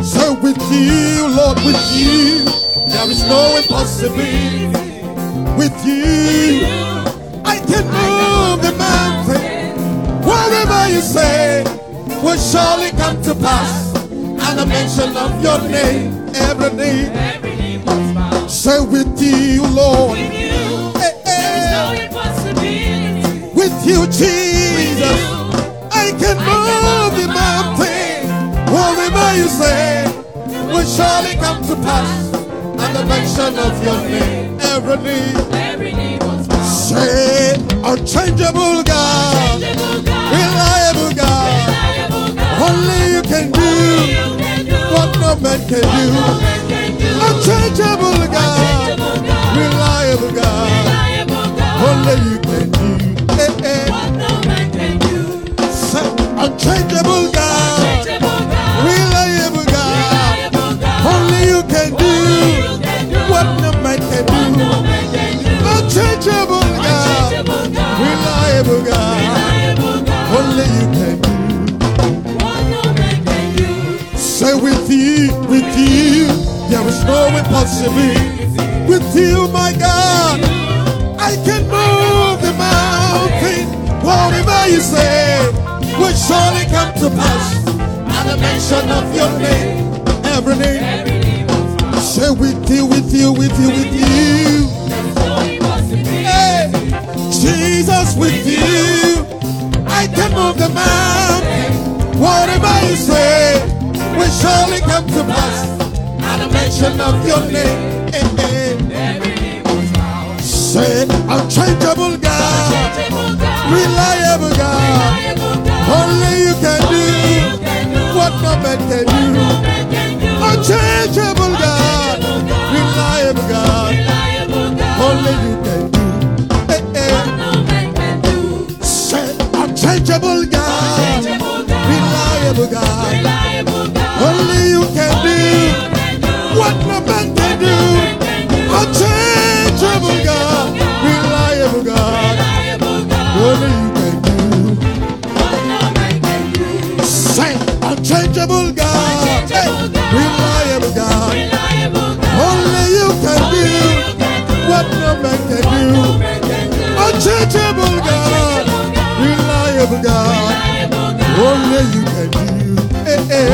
So with you, Lord, with you, there is no impossibility. With you, I can move the mountain. Whatever you say will surely come to pass. And the mention of your name every day. So with you, Lord, you, Jesus, I can move the mountain. Whatever you say will surely come to pass. And the mention of your name. Every knee. Say, unchangeable God, reliable God, reliable God, only you can do you can do what no man can do. what man can do. Unchangeable God, Changeable God, reliable God, reliable God, only you unchangeable God, reliable God, only you can do what no man can do. Unchangeable God, reliable God, only you can do. what no man can do. Say with you, with you, there is no impossibility. With you, my God, I can move the mountain. Whatever you say will surely come to pass. At the mention of your name, every name. Every knee must bow. Say with you, with you, with you, with you. Hey, Jesus, with you, I can move the mountain. Whatever you say will surely come to pass. At the mention of your name, eh, eh. Every knee say, unchangeable God, Changeable God, reliable God. Can do what no man can do. Unchangeable God, do. Unchangeable God, reliable God. Only you can do. Eh, eh.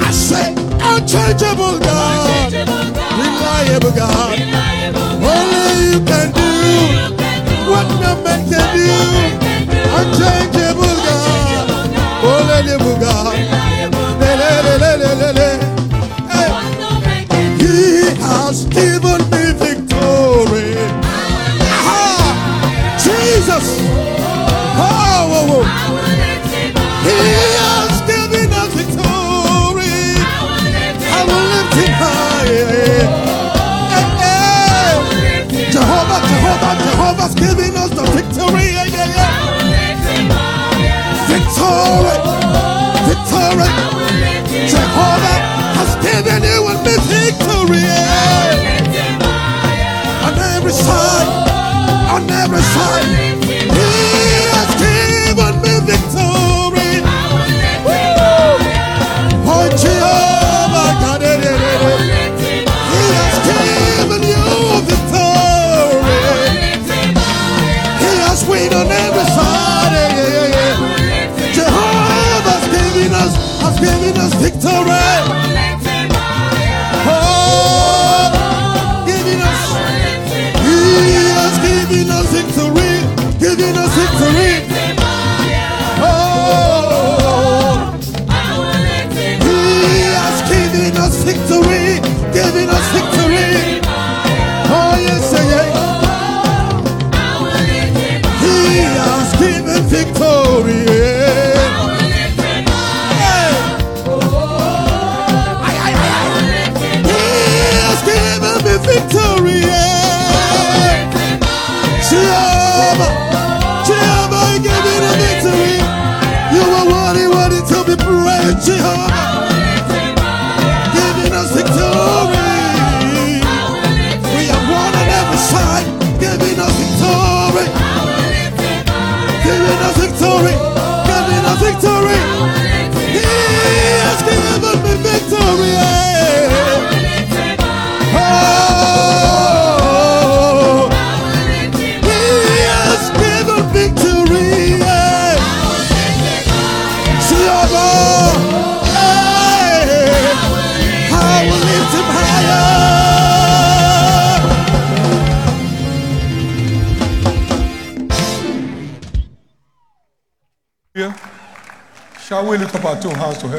I say, unchangeable God. reliable God, Only you can do what no man can do. Unchangeable given us victory, giving us victory.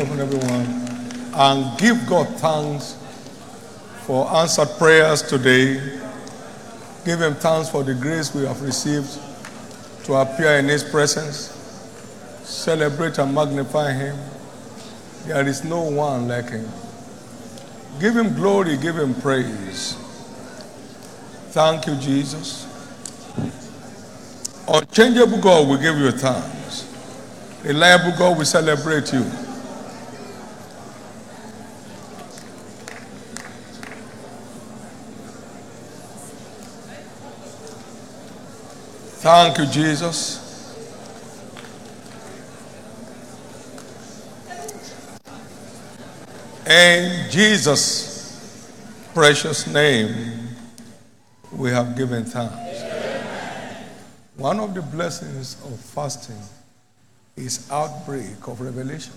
Heaven, everyone, and give God thanks for answered prayers today? Give Him thanks for the grace we have received to appear in His presence. Celebrate and magnify Him. There is no one like Him. Give Him glory, give Him praise. Thank you, Jesus. Unchangeable God, we give you thanks. Reliable God, we celebrate you. Thank you, Jesus. In Jesus' precious name, we have given thanks. One of the blessings of fasting is outbreak of revelation.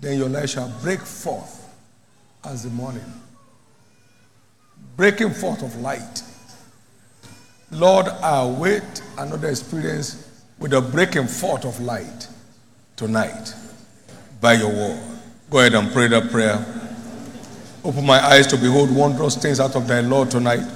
Then your life shall break forth as the morning. Breaking forth of light. Lord, I await another experience with the breaking forth of light tonight by your word. Go ahead and pray that prayer. Open my eyes to behold wondrous things out of thy Lord tonight.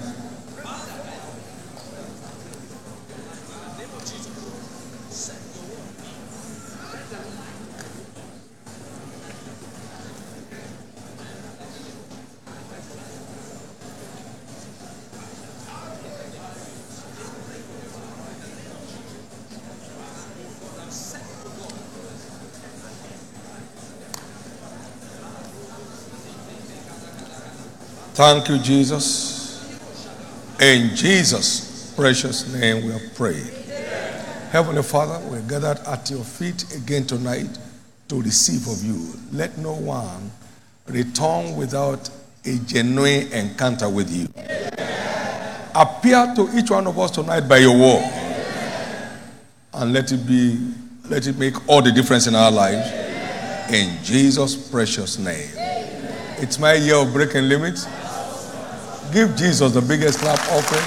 Thank you, Jesus. In Jesus' precious name we have prayed. Heavenly Father, we're gathered at your feet again tonight to receive of you. Let no one return without a genuine encounter with you. Appear to each one of us tonight by your word. And let it be, let it make all the difference in our lives. In Jesus' precious name. It's my year of breaking limits. Give Jesus the biggest clap offering.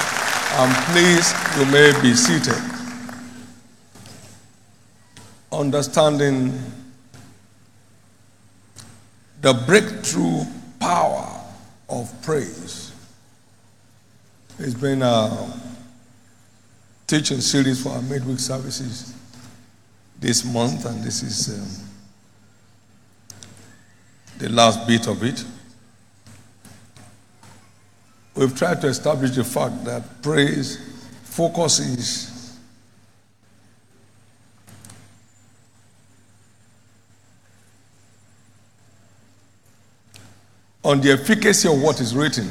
And please, you may be seated. Understanding the breakthrough power of praise. It's been a teaching series for our midweek services this month, and this is um, the last bit of it. We've tried to establish the fact that praise focuses on the efficacy of what is written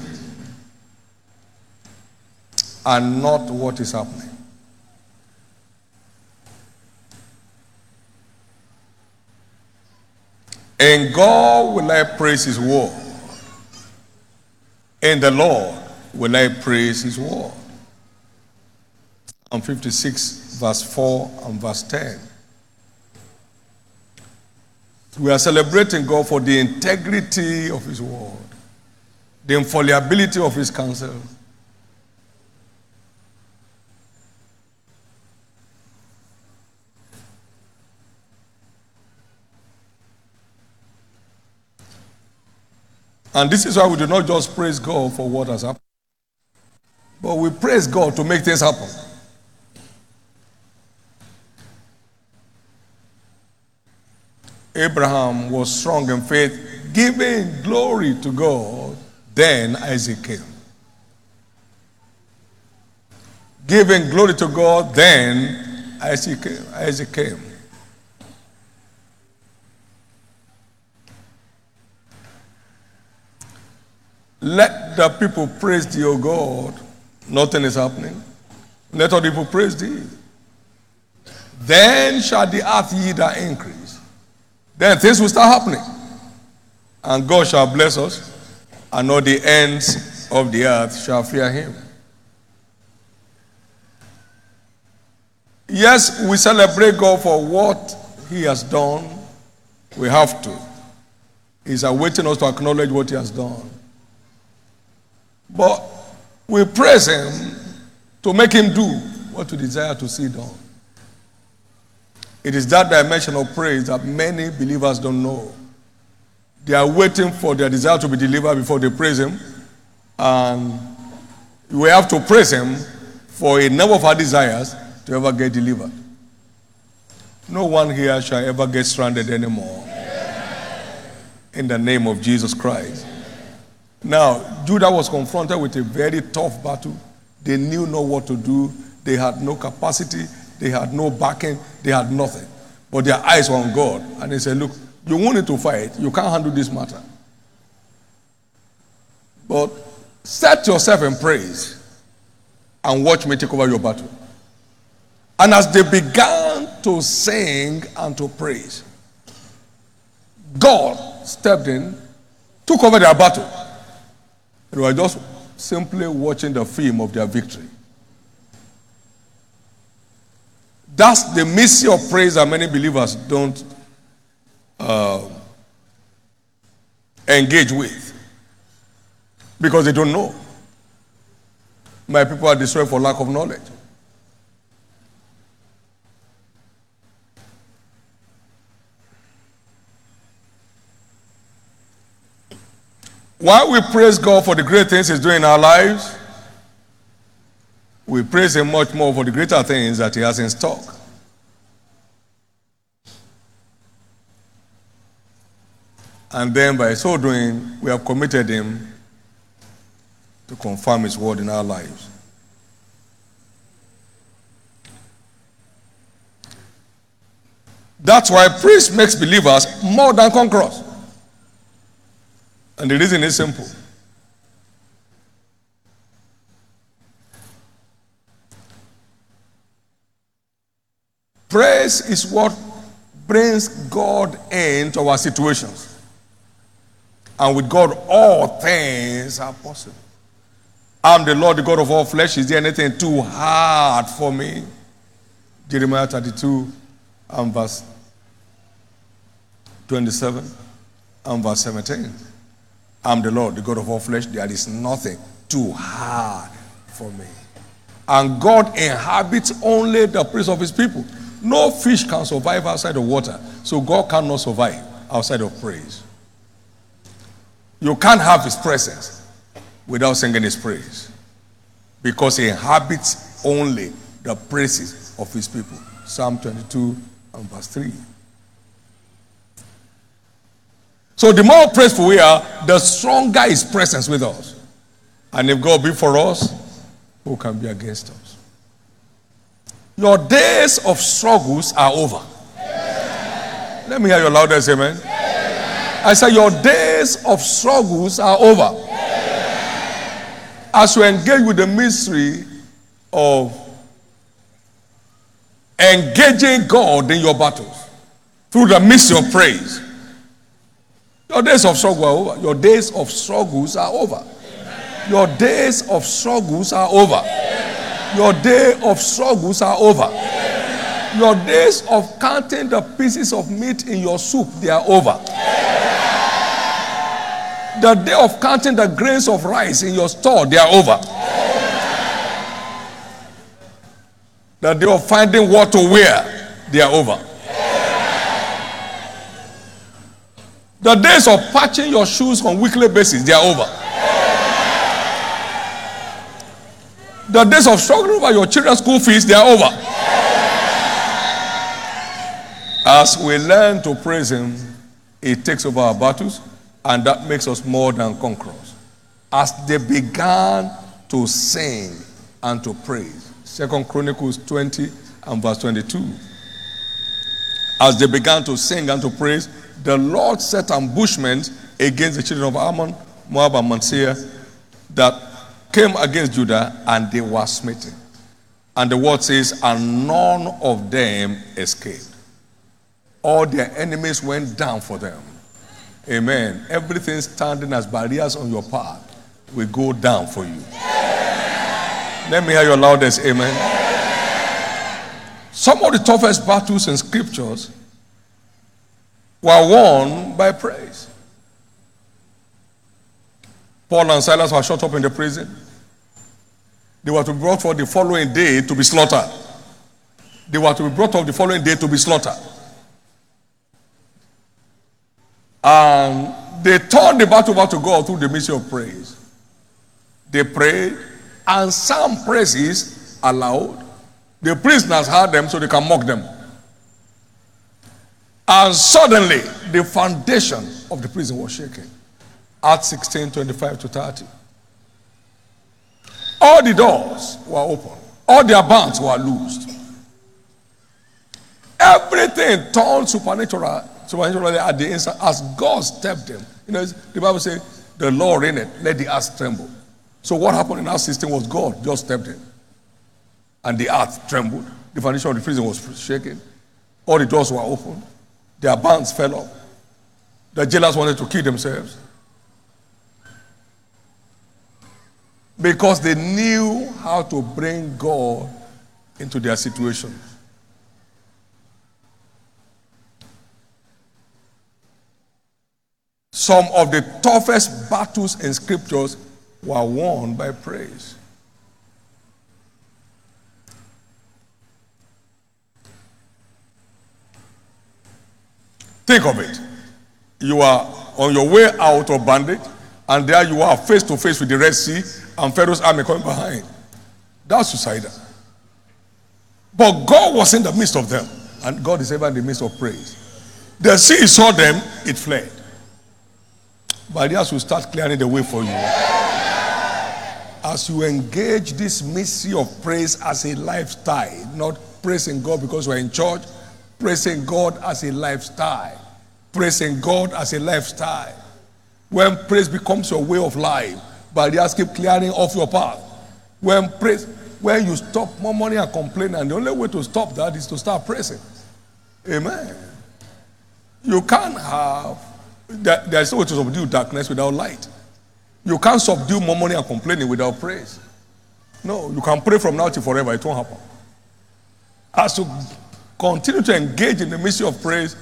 and not what is happening. In God will I praise His word. In the Lord will I praise His word. Psalm 56, verse 4 and verse 10. We are celebrating God for the integrity of His word, the infallibility of His counsel. And this is why we do not just praise God for what has happened, but we praise God to make things happen. Abraham was strong in faith, giving glory to God. Then Isaac came. Giving glory to God, then Isaac came. Came. Let the people praise thee, O God. Nothing is happening. Let all the people praise thee. Then shall the earth yield her increase. Then things will start happening. And God shall bless us, and all the ends of the earth shall fear him. Yes, we celebrate God for what he has done. We have to. He's awaiting us to acknowledge what he has done. But we praise him to make him do what we desire to see done. It is that dimension of praise that many believers don't know. They are waiting for their desire to be delivered before they praise him. And we have to praise him for a number of our desires to ever get delivered. No one here shall ever get stranded anymore. In the name of Jesus Christ. Now, Judah was confronted with a very tough battle. They knew not what to do. They had no capacity. They had no backing. They had nothing. But their eyes were on God. And they said, Look, you wanted to fight. You can't handle this matter. But set yourself in praise and watch me take over your battle. And as they began to sing and to praise, God stepped in, took over their battle. They were just simply watching the film of their victory. That's the mystery of praise that many believers don't uh, engage with because they don't know. My people are destroyed for lack of knowledge. While we praise God for the great things He's doing in our lives, we praise Him much more for the greater things that He has in stock. And then by so doing, we have committed Him to confirm His word in our lives. That's why praise makes believers more than conquerors. And the reason is simple. Praise is what brings God into our situations. And with God, all things are possible. I'm the Lord, the God of all flesh. Is there anything too hard for me? Jeremiah 32 and verse 27 and verse 17. I'm the Lord, the God of all flesh. There is nothing too hard for me. And God inhabits only the praise of his people. No fish can survive outside of water. So God cannot survive outside of praise. You can't have his presence without singing his praise. Because he inhabits only the praises of his people. Psalm 22 and verse 3. So the more praiseful we are, the stronger his presence with us. And if God be for us, who can be against us? Your days of struggles are over. Let me hear your loudest amen. I say your days of struggles are over. As you engage with the mystery of engaging God in your battles through the mystery of praise. Your days of struggle are over. Your days of struggles are over. Your days of struggles are over. Your day of struggles are over. Your days of counting the pieces of meat in your soup, they are over. The day of counting the grains of rice in your store, they are over. The day of finding what to wear, they are over. The days of patching your shoes on weekly basis, they are over. The days of struggling over your children's school fees, they are over. As we learn to praise Him, it takes over our battles, and that makes us more than conquerors. As they began to sing and to praise. Second Chronicles 20 and verse 22. As they began to sing and to praise, the Lord set ambushment against the children of Ammon Moab, and Seir that came against Judah, and they were smitten. And the word says, and none of them escaped. All their enemies went down for them. Amen. Everything standing as barriers on your path will go down for you. Let me hear your loudest amen. Some of the toughest battles in scriptures were won by praise. Paul and Silas were shut up in the prison. They were to be brought for the following day to be slaughtered. They were to be brought up the following day to be slaughtered. And they turned the battle over to God through the mission of praise. They prayed and sang praises aloud. The prisoners heard them so they can mock them. And suddenly the foundation of the prison was shaken. Acts 16 25 to 30. All the doors were open, all their bands were loosed. Everything turned supernatural, supernaturally at the instant as God stepped them. You know, the Bible says, The Lord in it, let the earth tremble. So what happened in our system was God just stepped in. And the earth trembled. The foundation of the prison was shaken. All the doors were open. Their bands fell off. The jailers wanted to kill themselves. Because they knew how to bring God into their situation. Some of the toughest battles in scriptures were won by praise. Think of it. You are on your way out of bondage, and there you are face to face with the Red Sea, and Pharaoh's army coming behind. That's suicidal. But God was in the midst of them, and God is ever in the midst of praise. The sea saw them, it fled. But yes, will start clearing the way for you. As you engage this mystery of praise as a lifestyle, not praising God because we're in church, praising God as a lifestyle. Praising God as a lifestyle. When praise becomes your way of life, but barriers keep clearing off your path. When praise, when you stop murmuring and complaining, and the only way to stop that is to start praising. Amen. You can't have there- there's no way to subdue darkness without light. You can't subdue murmuring and complaining without praise. No, you can pray from now to forever, it won't happen. As you continue to engage in the mystery of praise,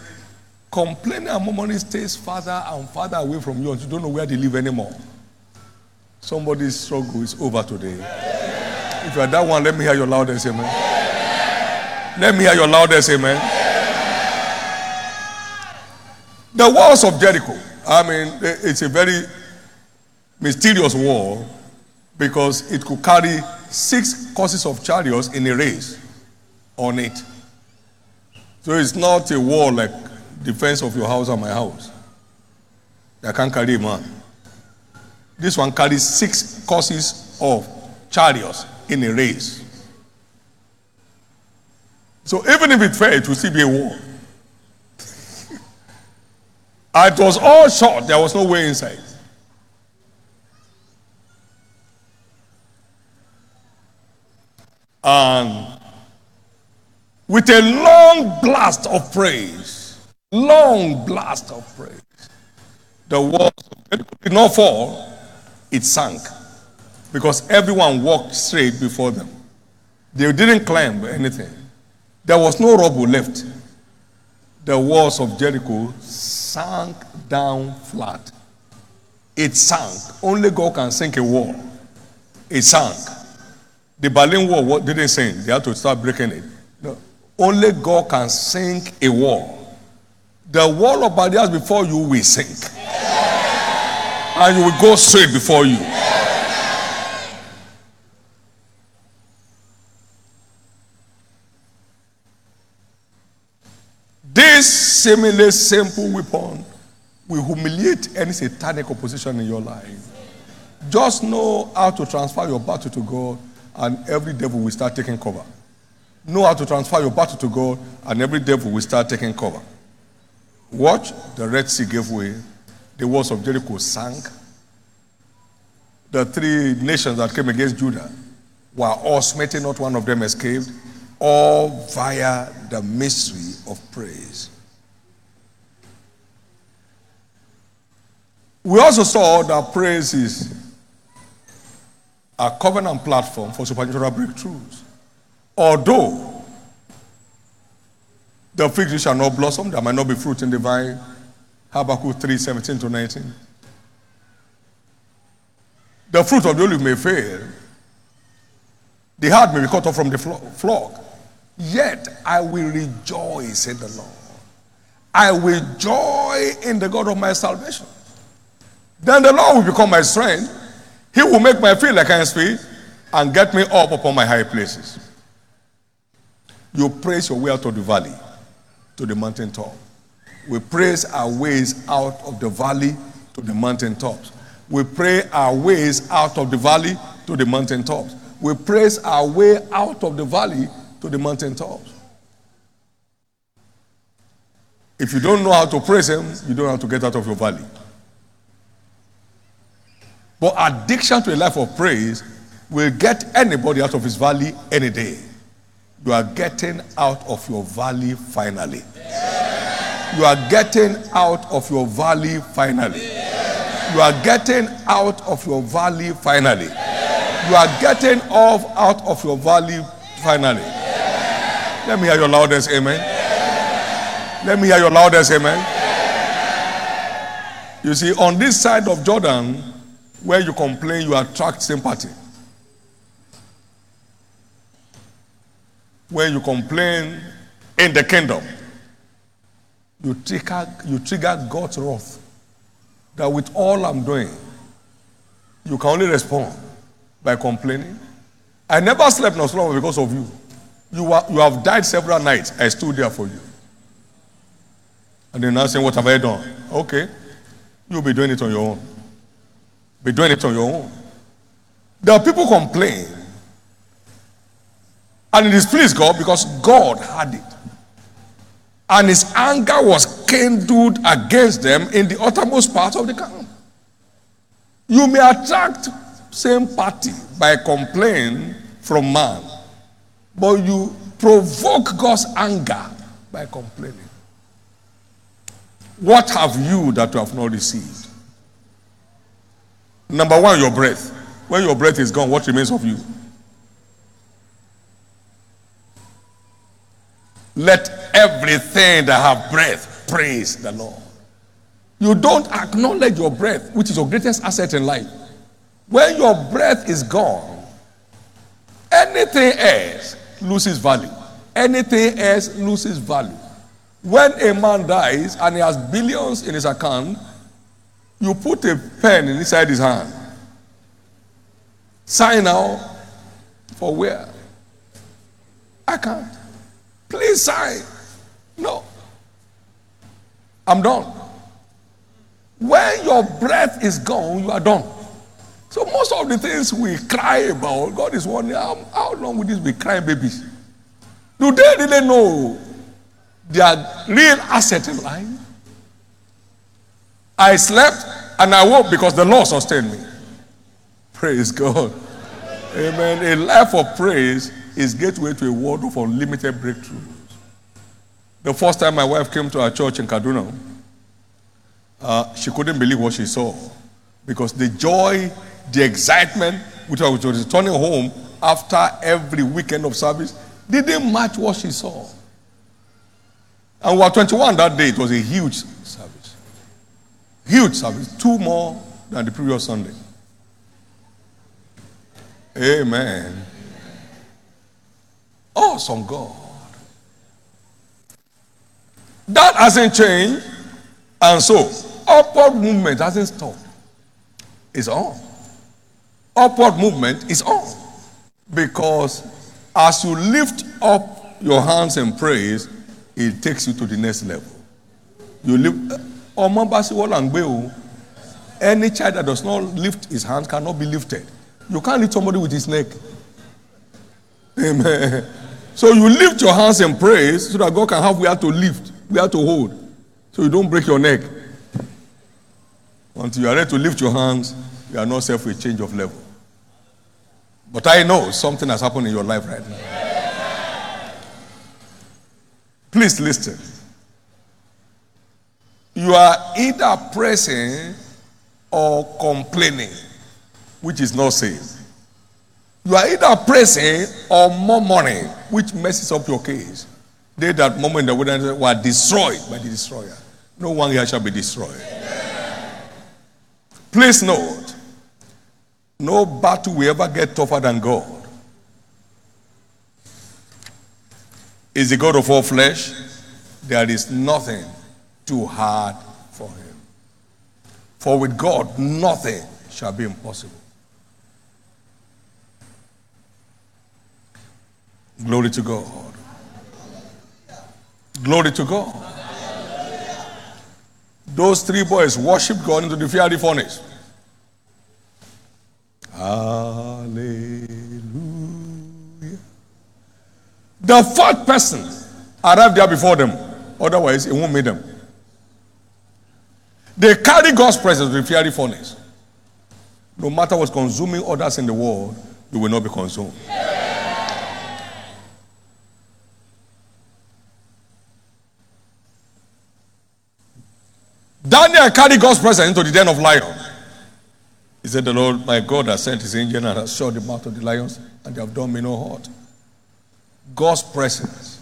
complaining and murmuring stays farther and farther away from you until you don't know where they live anymore. Somebody's struggle is over today. If you are that one, let me hear your loudest amen. Let me hear your loudest amen. The walls of Jericho. I mean, it's a very mysterious wall because it could carry six courses of chariots in a race on it. So it's not a war like defense of your house and my house. That can carry a man. This one carries six courses of chariots in a race. So even if it fell, it will still be a war. it was all short, there was no way inside. And with a long blast of praise, long blast of praise, the walls of Jericho did not fall, it sank because everyone walked straight before them. They didn't climb anything. There was no rubble left. The walls of Jericho sank down flat. It sank. Only God can sink a wall. It sank. The Berlin Wall didn't sink. They had to start breaking it. Only God can sink a wall. The wall of barriers before you will sink. And you will go straight before you. This seemingly simple weapon will humiliate any satanic opposition in your life. Just know how to transfer your battle to God, and every devil will start taking cover. Know how to transfer your battle to God, and every devil will start taking cover. Watch, the Red Sea gave way, the walls of Jericho sank, the three nations that came against Judah were all smitten, not one of them escaped, all via the mystery of praise. We also saw that praise is a covenant platform for supernatural breakthroughs. Although the fig tree shall not blossom, there might not be fruit in the vine. Habakkuk 3 17 to 19. The fruit of the olive may fail, the heart may be cut off from the flock. Yet I will rejoice in the Lord. I will joy in the God of my salvation. Then the Lord will become my strength. He will make my feet like hinds feet and get me up upon my high places. You praise your way out of the valley to the mountain top. We praise our ways out of the valley to the mountain tops. We pray our ways out of the valley to the mountain tops. We praise our way out of the valley to the mountain tops. If you don't know how to praise Him, you don't know how to get out of your valley. But addiction to a life of praise will get anybody out of his valley any day. You are getting out of your valley finally. You are getting out of your valley finally. You are getting out of your valley finally. You are getting off out of your valley finally. Let me hear your loudest amen. Let me hear your loudest amen. You see, on this side of Jordan, where you complain, you attract sympathy. Where you complain in the kingdom, you trigger, you trigger God's wrath. That with all I'm doing, you can only respond by complaining. I never slept nor slumber because of you. You, you have died several nights. I stood there for you. And then now saying, What have I done? Okay. You'll be doing it on your own. Be doing it on your own. There are people complain. And it displeased God because God had it. And his anger was kindled against them in the uttermost part of the camp. You may attract same party by complaint from man, but you provoke God's anger by complaining. What have you that you have not received? Number one, your breath. When your breath is gone, what remains of you? Let everything that have breath praise the Lord. You don't acknowledge your breath, which is your greatest asset in life. When your breath is gone, anything else loses value. Anything else loses value. When a man dies and he has billions in his account, you put a pen inside his hand. Sign out for where? I can't. Please sign. No. I'm done. When your breath is gone, you are done. So most of the things we cry about, God is wondering, how, how long will this be crying babies? Do they really know their real asset in life? I slept and I woke because the Lord sustained me. Praise God. Amen. A life of praise is gateway to a world of unlimited breakthroughs. The first time my wife came to our church in Kaduna, uh, she couldn't believe what she saw because the joy, the excitement, which I was returning home after every weekend of service, didn't match what she saw. And we were 21 that day. It was a huge service. Huge service. Two more than the previous Sunday. Amen. Awesome God. That hasn't changed. And so, upward movement hasn't stopped. It's on. Upward movement is on. Because as you lift up your hands in praise, it takes you to the next level. You lift. Any child that does not lift his hands cannot be lifted. You can't lift somebody with his neck. Amen. So you lift your hands in praise so that God can have where to lift, where to hold. So you don't break your neck. Until you are ready to lift your hands, You are not safe with change of level. But I know something has happened in your life right now. Please listen. You are either pressing or complaining, which is not safe. You are either praising or murmuring, which messes up your case. They that moment in the wilderness were destroyed by the destroyer. No one here shall be destroyed. Please note, no battle will ever get tougher than God. Is the God of all flesh? There is nothing too hard for him. For with God, nothing shall be impossible. Glory to God. Glory to God. Those three boys worshiped God into the fiery furnace. Hallelujah. The fourth person arrived there before them. Otherwise, it won't meet them. They carry God's presence to the fiery furnace. No matter what's consuming others in the world, you will not be consumed. Daniel carried God's presence into the den of lions. He said, The Lord my God has sent his angel and has shut the mouth of the lions, and they have done me no hurt. God's presence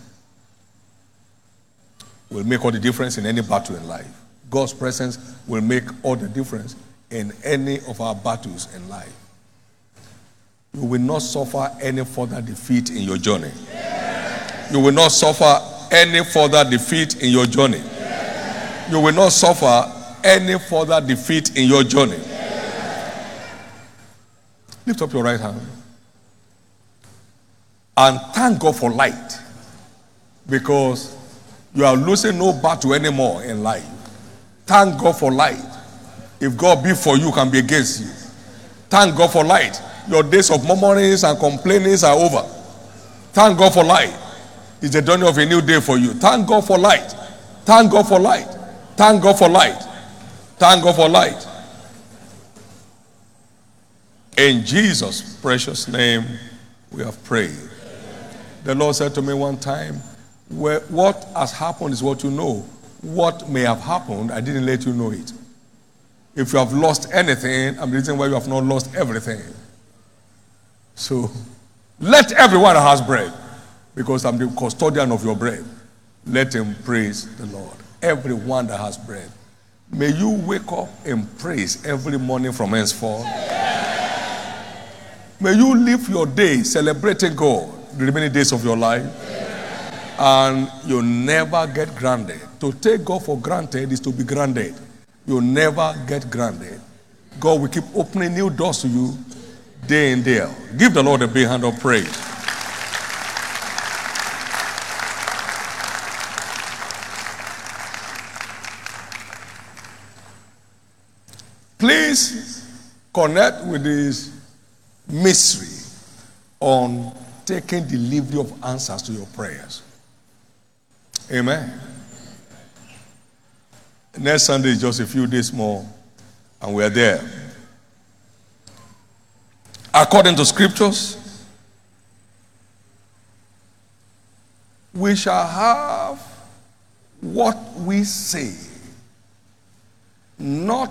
will make all the difference in any battle in life. God's presence will make all the difference in any of our battles in life. You will not suffer any further defeat in your journey. You will not suffer any further defeat in your journey. You will not suffer any further defeat in your journey. Lift up your right hand and thank God for light because you are losing no battle anymore in life. Thank God for light. If God be for you, can be against you. Thank God for light. Your days of murmurings and complainings are over. Thank God for light. It's the dawning of a new day for you. Thank God for light. Thank God for light. Thank God for light. Thank God for light. In Jesus' precious name, we have prayed. The Lord said to me one time, "Where- What has happened is what you know. What may have happened, I didn't let you know it. If you have lost anything, I'm the reason why you have not lost everything. So let everyone that has bread, because I'm the custodian of your bread, let him praise the Lord. Everyone that has bread. May you wake up and praise every morning from henceforth. May you live your day celebrating God the remaining days of your life. And you never get granted. To take God for granted is to be granted. You never get granted. God will keep opening new doors to you day in, day out. Give the Lord a big hand of praise. Please connect with this mystery on taking delivery of answers to your prayers. Amen. Next Sunday is just a few days more, and we're there. According to scriptures, we shall have what we say, not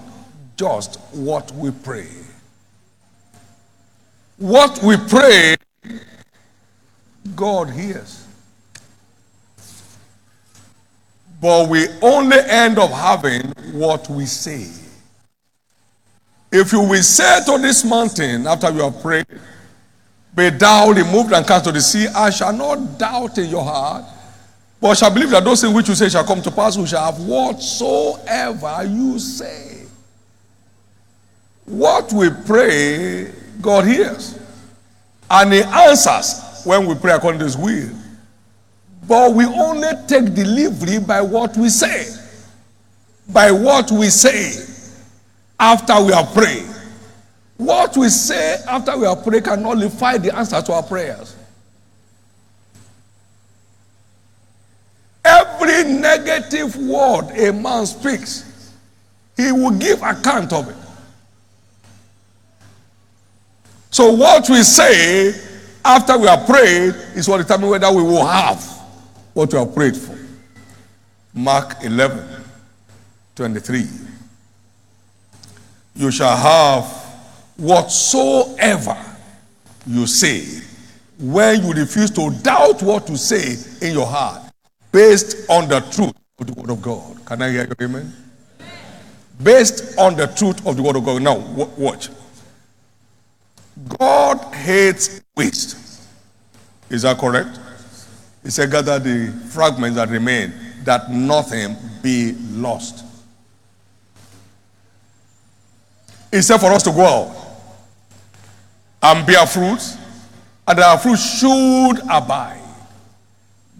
just what we pray. What we pray, God hears. But we only end up having what we say. If you will say to this mountain after you have prayed, Be thou removed and cast to the sea, I shall not doubt in your heart, but shall believe that those things which you say shall come to pass, we shall have whatsoever you say. What we pray, God hears. And He answers when we pray according to His will. But we only take delivery by what we say. By what we say after we have prayed. What we say after we have prayed can nullify the answer to our prayers. Every negative word a man speaks, he will give account of it. So what we say after we have prayed is what determines whether we will have what we have prayed for. Mark 11, 23. You shall have whatsoever you say when you refuse to doubt what you say in your heart based on the truth of the word of God. Can I hear your amen? Based on the truth of the word of God. Now, wa- watch. God hates waste. Is that correct? He said, Gather the fragments that remain, that nothing be lost. He said for us to go out and bear fruit, and our fruit should abide.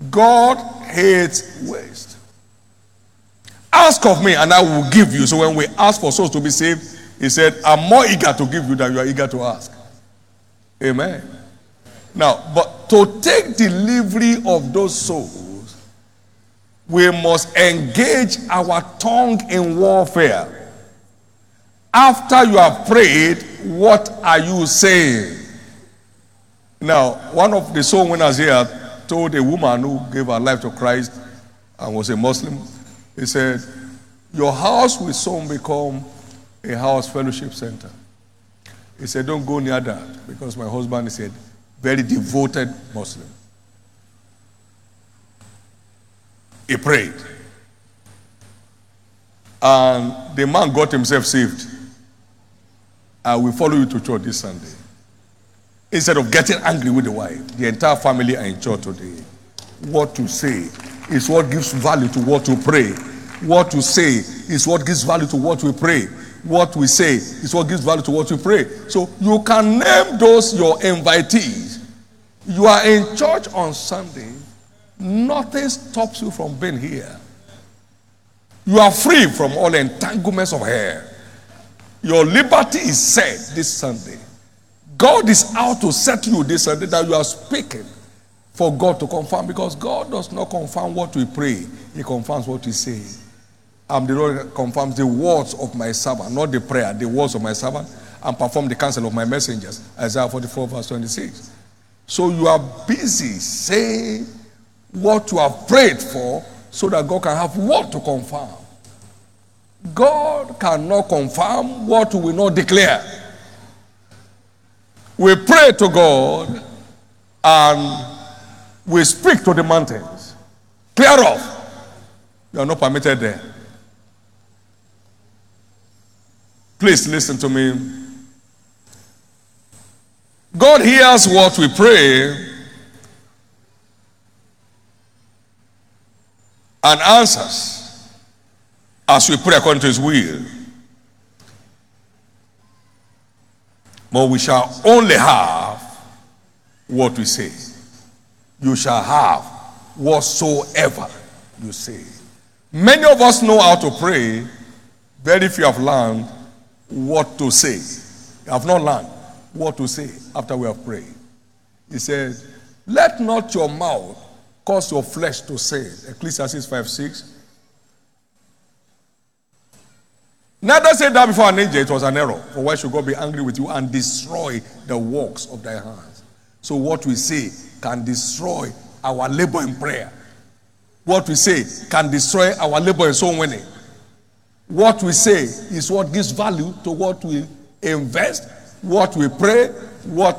God hates waste. Ask of me, and I will give you. So when we ask for souls to be saved, he said, I'm more eager to give you than you are eager to ask. Amen. Now, but to take delivery of those souls, we must engage our tongue in warfare. After you have prayed, what are you saying? Now, one of the soul winners here told a woman who gave her life to Christ and was a Muslim, he said, Your house will soon become a house fellowship center. He said, Don't go near that because my husband is a very devoted Muslim. He prayed. And the man got himself saved. I will follow you to church this Sunday. Instead of getting angry with the wife, the entire family are in church today. What to say is what gives value to what we pray. What to say is what gives value to what we pray. What we say is what gives value to what we pray. So you can name those your invitees. You are in church on Sunday. Nothing stops you from being here. You are free from all entanglements of hair. Your liberty is set this Sunday. God is out to set you this Sunday that you are speaking for God to confirm because God does not confirm what we pray, He confirms what we say. I'm the Lord confirms the words of my servant, not the prayer, the words of my servant, and perform the counsel of my messengers. Isaiah 44, verse 26. So you are busy saying what you have prayed for so that God can have what to confirm. God cannot confirm what we will not declare. We pray to God and we speak to the mountains. Clear off. You are not permitted there. Please listen to me. God hears what we pray and answers as we pray according to his will. But we shall only have what we say. You shall have whatsoever you say. Many of us know how to pray, very few have learned what to say. Have not learned what to say after we have prayed. He says, Let not your mouth cause your flesh to say, Ecclesiastes 5 6. Neither say that before an angel, it was an error. For why should God be angry with you and destroy the works of thy hands? So, what we say can destroy our labor in prayer. What we say can destroy our labor in soul winning. What we say is what gives value to what we invest, what we pray, what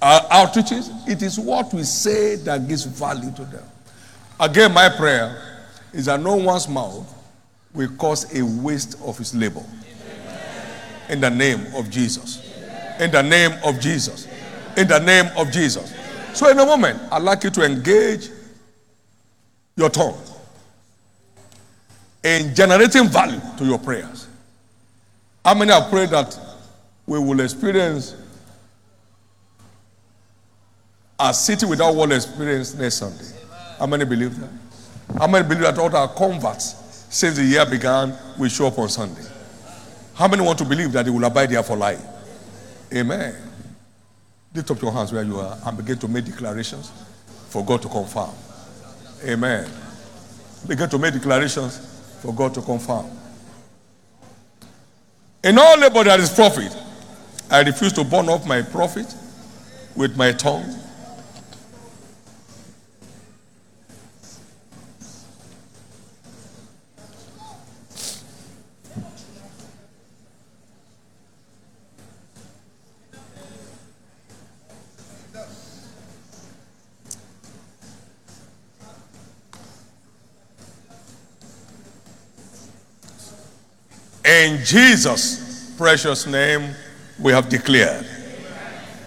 our outreaches. It is what we say that gives value to them. Again, my prayer is that no one's mouth will cause a waste of his labor. In the name of Jesus. In the name of Jesus. In the name of Jesus. So, in a moment, I'd like you to engage your tongue in generating value to your prayers. How many have prayed that we will experience a city without wall experience next Sunday? How many believe that? How many believe that all our converts since the year began will show up on Sunday? How many want to believe that they will abide there for life? Amen. Lift up your hands where you are and begin to make declarations for God to confirm. Amen. Begin to make declarations for God to confirm. In all labor there is profit, I refuse to burn off my prophet with my tongue. In Jesus' precious name, we have declared.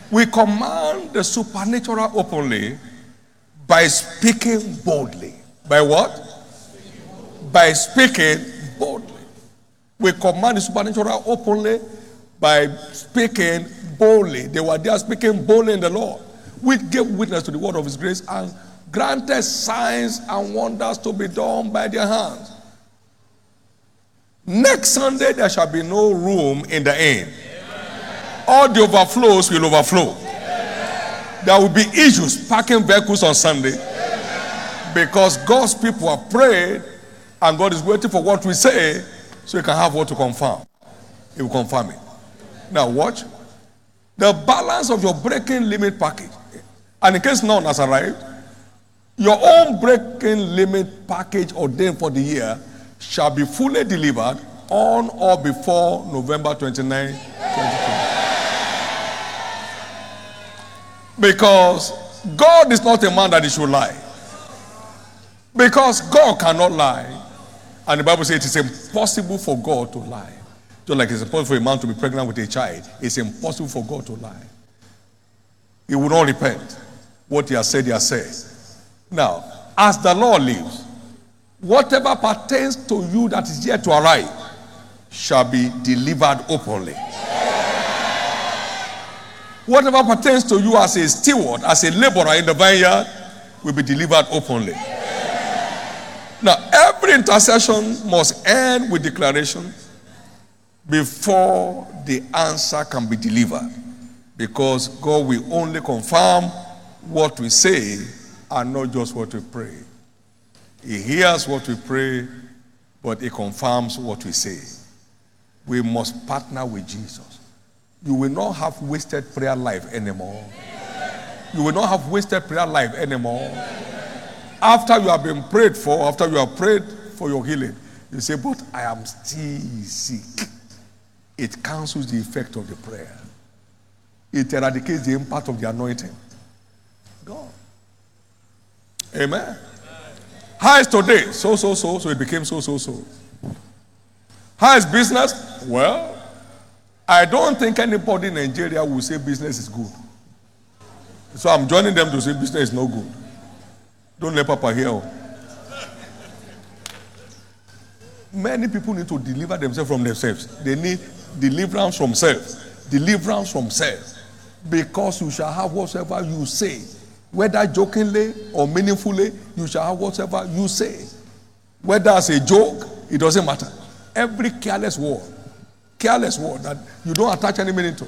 We command the supernatural openly by speaking boldly. By what? By speaking boldly. We command the supernatural openly by speaking boldly. They were there speaking boldly in the Lord. We gave witness to the word of His grace and granted signs and wonders to be done by their hands. Next Sunday, there shall be no room in the inn. All the overflows will overflow. There will be issues parking vehicles on Sunday because God's people have prayed and God is waiting for what we say so He can have what to confirm. He will confirm it. Now, watch. The balance of your breaking limit package, and in case none has arrived, your own breaking limit package ordained for the year shall be fully delivered on or before November 29, 2020. Because God is not a man that he should lie. Because God cannot lie. And the Bible says it is impossible for God to lie. Just like it's impossible for a man to be pregnant with a child, it's impossible for God to lie. He will not repent. What he has said, he has said. Now, as the law lives, whatever pertains to you that is yet to arrive shall be delivered openly. Whatever pertains to you as a steward, as a laborer in the vineyard, will be delivered openly. Now, every intercession must end with declaration before the answer can be delivered. Because God will only confirm what we say and not just what we pray. He hears what we pray, but He confirms what we say. We must partner with Jesus. You will not have wasted prayer life anymore. You will not have wasted prayer life anymore. After you have been prayed for, after you have prayed for your healing, you say, But I am still sick. It cancels the effect of the prayer, it eradicates the impact of the anointing. God. Amen. How is today? So, so, so. So it became so, so, so. How is business? Well, I don't think anybody in Nigeria will say business is good. So I'm joining them to say business is no good. Don't let Papa hear. Many people need to deliver themselves from themselves. They need deliverance from self. Deliverance from self. Because you shall have whatsoever you say. Whether jokingly or meaningfully, you shall have whatever you say. Whether as a joke, it doesn't matter. Every careless word, careless word that you don't attach any meaning to,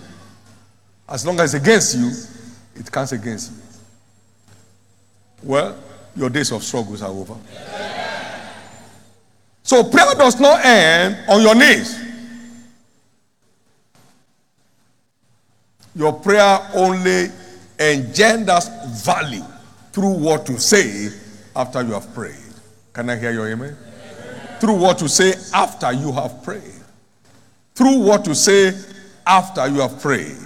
as long as it's against you, it counts against you. Well, your days of struggles are over. So prayer does not end on your knees. Your prayer only engenders value through what you say after you have prayed. Can I hear your amen? Through what you say after you have prayed. Through what you say after you have prayed.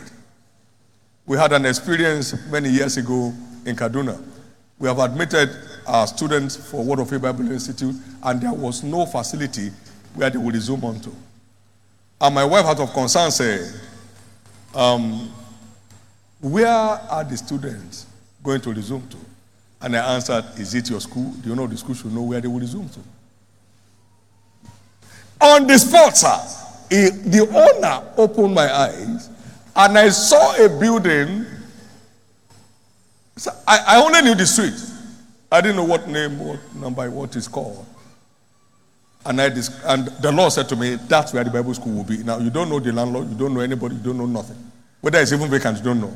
We had an experience many years ago in Kaduna. We have admitted our students for Word of Faith Bible Institute, and there was no facility where they would resume onto. And my wife, out of concern, said, um, Where are the students going to resume to? And I answered, Is it your school? Do you know the school should know where they will resume to? On the spot, sir, the owner opened my eyes and I saw a building. So I, I only knew the street. I didn't know what name, what number, what it's called. And, I and the Lord said to me, That's where the Bible school will be. Now, you don't know the landlord, you don't know anybody, you don't know nothing. Whether it's even vacant, you don't know.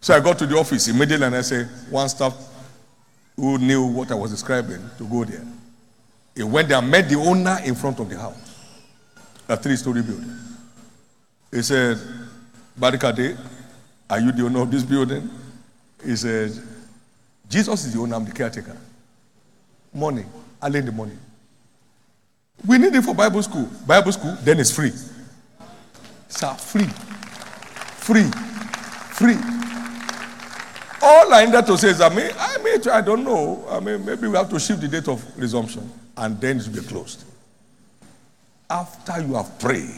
So I got to the office immediately and I said, One staff who knew what I was describing to go there. He went there and met the owner in front of the house, a three story building. He said, Barricade, are you the owner of this building? He said, Jesus is the owner, I'm the caretaker. Money, I lend the money. We need it for Bible school. Bible school, then it's free. Sir, free. Free. Free. All I needed to say is, I mean, I mean, I don't know. I mean, maybe we have to shift the date of resumption and then it will be closed. After you have prayed,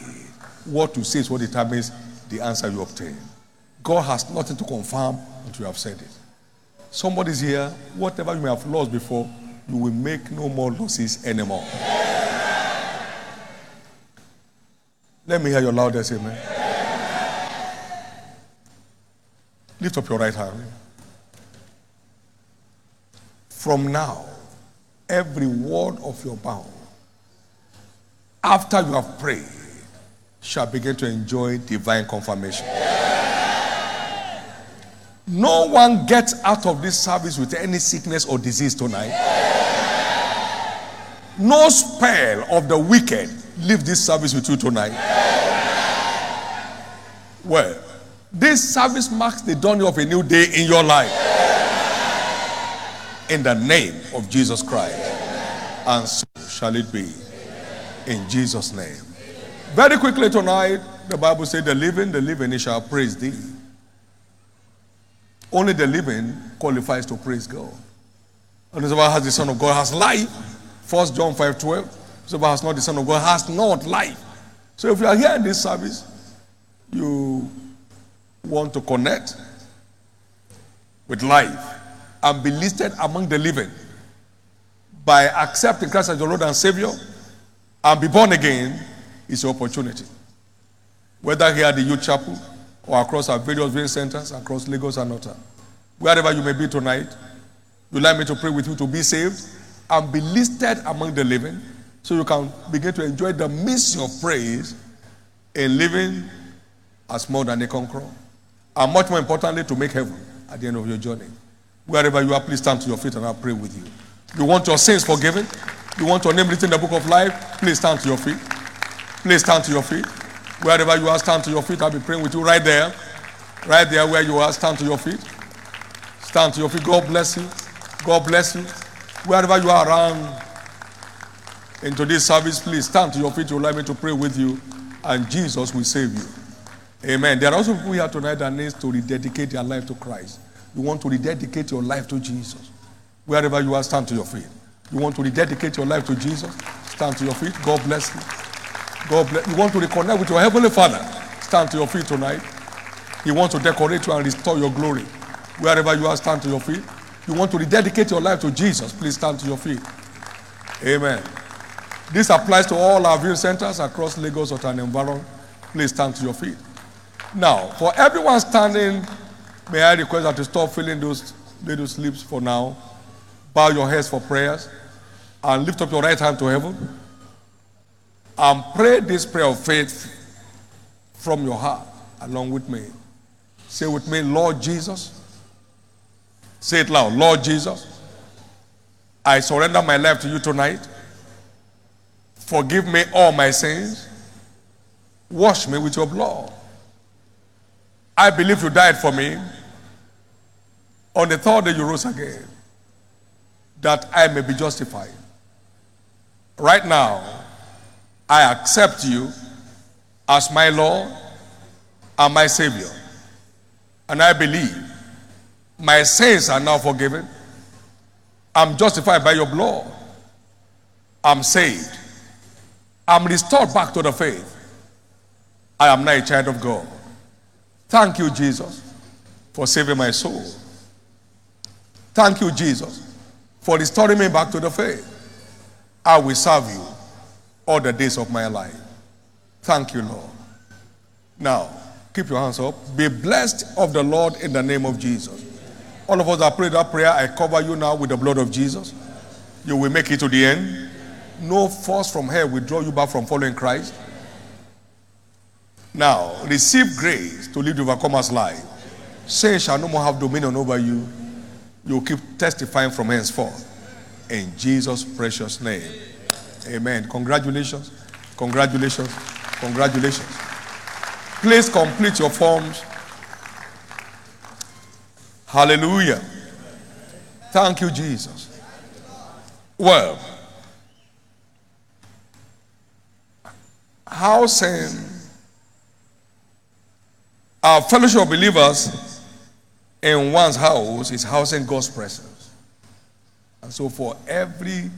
what you say is what determines the answer you obtain. God has nothing to confirm until you have said it. Somebody's here, whatever you may have lost before, you will make no more losses anymore. Let me hear your loudest amen. Lift up your right hand. From now, every word of your bound, after you have prayed, shall begin to enjoy divine confirmation. No one gets out of this service with any sickness or disease tonight. No spell of the wicked leave this service with you tonight. Well, this service marks the dawning of a new day in your life. In the name of Jesus Christ. And so shall it be. In Jesus' name. Very quickly tonight, the Bible says, The living, the living, shall praise thee. Only the living qualifies to praise God. And whoever has the Son of God has life. First John 5 12. Whoever has not the Son of God has not life. So if you are here in this service, you want to connect with life and be listed among the living by accepting Christ as your Lord and Savior and be born again is your opportunity. Whether here at the youth chapel or across our various viewing centers across Lagos and Ota. Wherever you may be tonight, you'd like me to pray with you to be saved and be listed among the living so you can begin to enjoy the mission of praise in living as more than a conqueror. And much more importantly, to make heaven at the end of your journey. Wherever you are, please stand to your feet and I'll pray with you. You want your sins forgiven? You want your name written in the book of life? Please stand to your feet. Please stand to your feet. Wherever you are, stand to your feet. I'll be praying with you right there. Right there where you are, stand to your feet. Stand to your feet. God bless you. God bless you. Wherever you are around into this service, please stand to your feet. You'll like me to pray with you, and Jesus will save you. Amen. There are also people here tonight that needs to rededicate their life to Christ. You want to rededicate your life to Jesus. Wherever you are, stand to your feet. You want to rededicate your life to Jesus? Stand to your feet. God bless you. God bless. You want to reconnect with your heavenly Father? Stand to your feet tonight. He wants to decorate you and restore your glory. Wherever you are, stand to your feet. You want to rededicate your life to Jesus? Please stand to your feet. Amen. This applies to all our viewing centers across Lagos or an environment. Please stand to your feet. Now, for everyone standing, may I request that you stop filling those little slips for now. Bow your heads for prayers and lift up your right hand to heaven and pray this prayer of faith from your heart along with me. Say with me, Lord Jesus. Say it loud, Lord Jesus. I surrender my life to you tonight. Forgive me all my sins. Wash me with your blood. I believe you died for me. On the third day, you rose again, that I may be justified. Right now, I accept you as my Lord and my Savior. And I believe my sins are now forgiven. I'm justified by your blood. I'm saved. I'm restored back to the faith. I am now a child of God. Thank you, Jesus, for saving my soul. Thank you, Jesus, for restoring me back to the faith. I will serve you all the days of my life. Thank you, Lord. Now, keep your hands up. Be blessed of the Lord in the name of Jesus. All of us that prayed that prayer, I cover you now with the blood of Jesus. You will make it to the end. No force from hell will draw you back from following Christ. Now, receive grace to live the overcomer's life. Sin shall no more have dominion over you. You will keep testifying from henceforth. In Jesus' precious name. Amen. Congratulations. Congratulations. Congratulations. Please complete your forms. Hallelujah. Thank you, Jesus. Well, housing our fellowship of believers in one's house is housing God's presence. And so, for every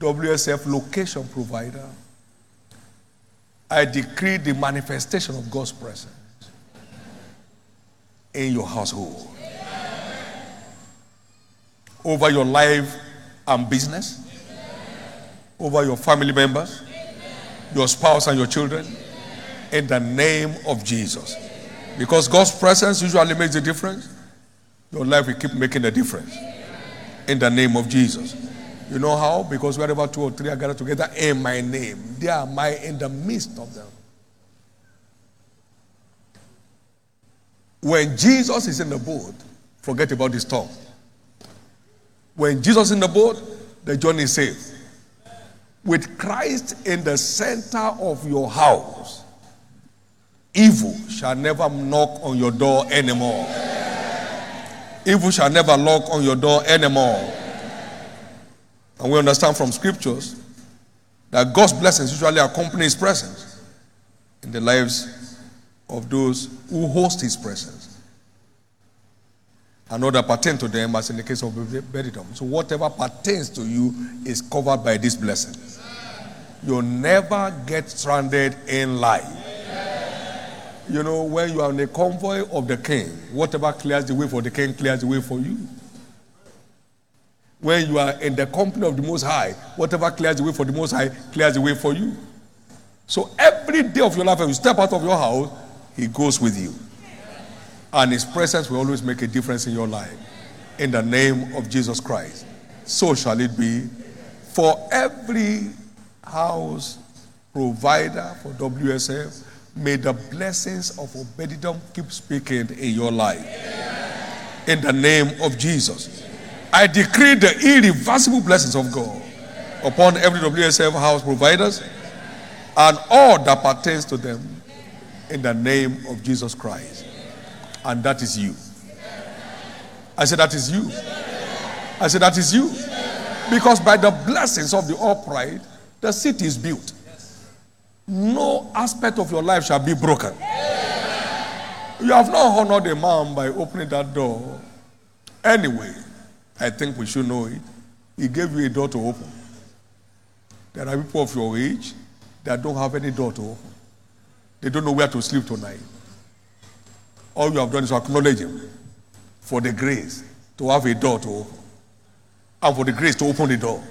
WSF location provider, I decree the manifestation of God's presence in your household, over your life and business, over your family members, your spouse, and your children, in the name of Jesus. Because God's presence usually makes a difference, your life will keep making a difference. In the name of Jesus. You know how? Because wherever two or three are gathered together in my name, there am I in the midst of them. When Jesus is in the boat, forget about the storm. When Jesus is in the boat, the journey is safe. With Christ in the center of your house, evil shall never knock on your door anymore. Evil shall never knock on your door anymore. And we understand from scriptures that God's blessings usually accompany his presence in the lives of those who host his presence. And that pertain to them, as in the case of Obededom. So whatever pertains to you is covered by this blessing. You'll never get stranded in life. You know, when you are in the convoy of the king, whatever clears the way for the king clears the way for you. When you are in the company of the Most High, whatever clears the way for the Most High clears the way for you. So every day of your life, when you step out of your house, He goes with you. And His presence will always make a difference in your life. In the name of Jesus Christ. So shall it be for every house provider for WSF. May the blessings of obedience keep speaking in your life. In the name of Jesus. I decree the irreversible blessings of God upon every WSF house providers and all that pertains to them in the name of Jesus Christ. And that is you. I said, That is you. I said, That is you. Because by the blessings of the upright, the city is built. No aspect of your life shall be broken. You have not honored a man by opening that door. Anyway, I think we should know it. He gave you a door to open. There are people of your age that don't have any door to open. They don't know where to sleep tonight. All you have done is acknowledge Him for the grace to have a door to open and for the grace to open the door.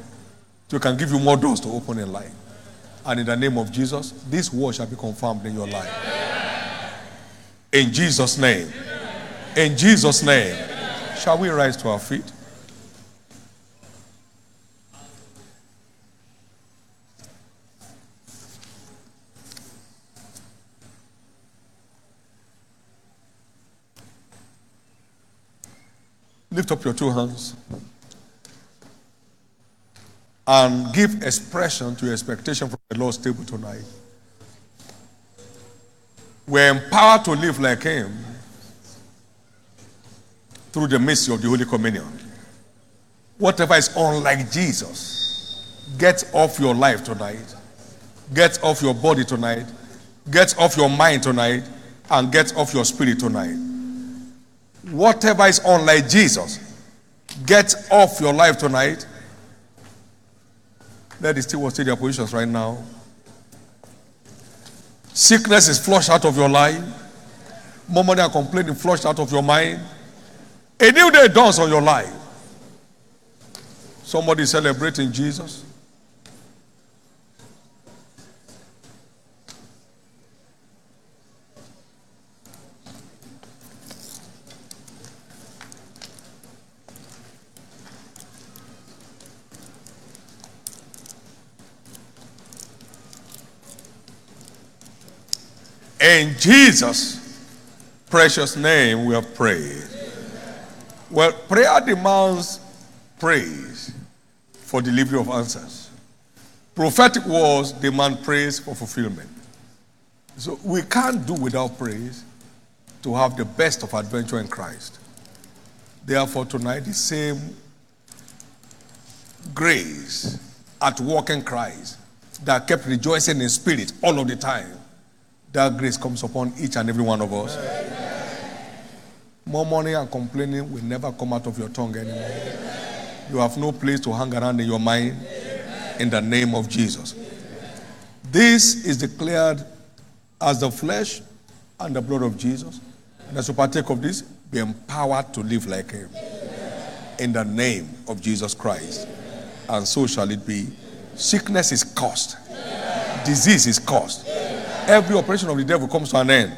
So He can give you more doors to open in life. And in the name of Jesus, this word shall be confirmed in your life. In Jesus' name. In Jesus' name. Shall we rise to our feet? Lift up your two hands and give expression to your expectation from the Lord's table tonight. We're empowered to live like Him through the mercy of the Holy Communion. Whatever is unlike Jesus, get off your life tonight, get off your body tonight, get off your mind tonight, and get off your spirit tonight. Whatever is unlike Jesus, get off your life tonight. Let the still stay their positions right now. Sickness is flushed out of your life. Murmuring and complaining flushed out of your mind. A new day dawns on your life. Somebody celebrating Jesus. In Jesus' precious name, we have prayed. Well, prayer demands praise for delivery of answers. Prophetic words demand praise for fulfillment. So we can't do without praise to have the best of adventure in Christ. Therefore, tonight, the same grace at work in Christ that kept rejoicing in spirit all of the time, that grace comes upon each and every one of us. More money and complaining will never come out of your tongue anymore. You have no place to hang around in your mind in the name of Jesus. This is declared as the flesh and the blood of Jesus. And as you partake of this, be empowered to live like Him. In the name of Jesus Christ. And so shall it be. Sickness is caused, disease is caused. Every operation of the devil comes to an end.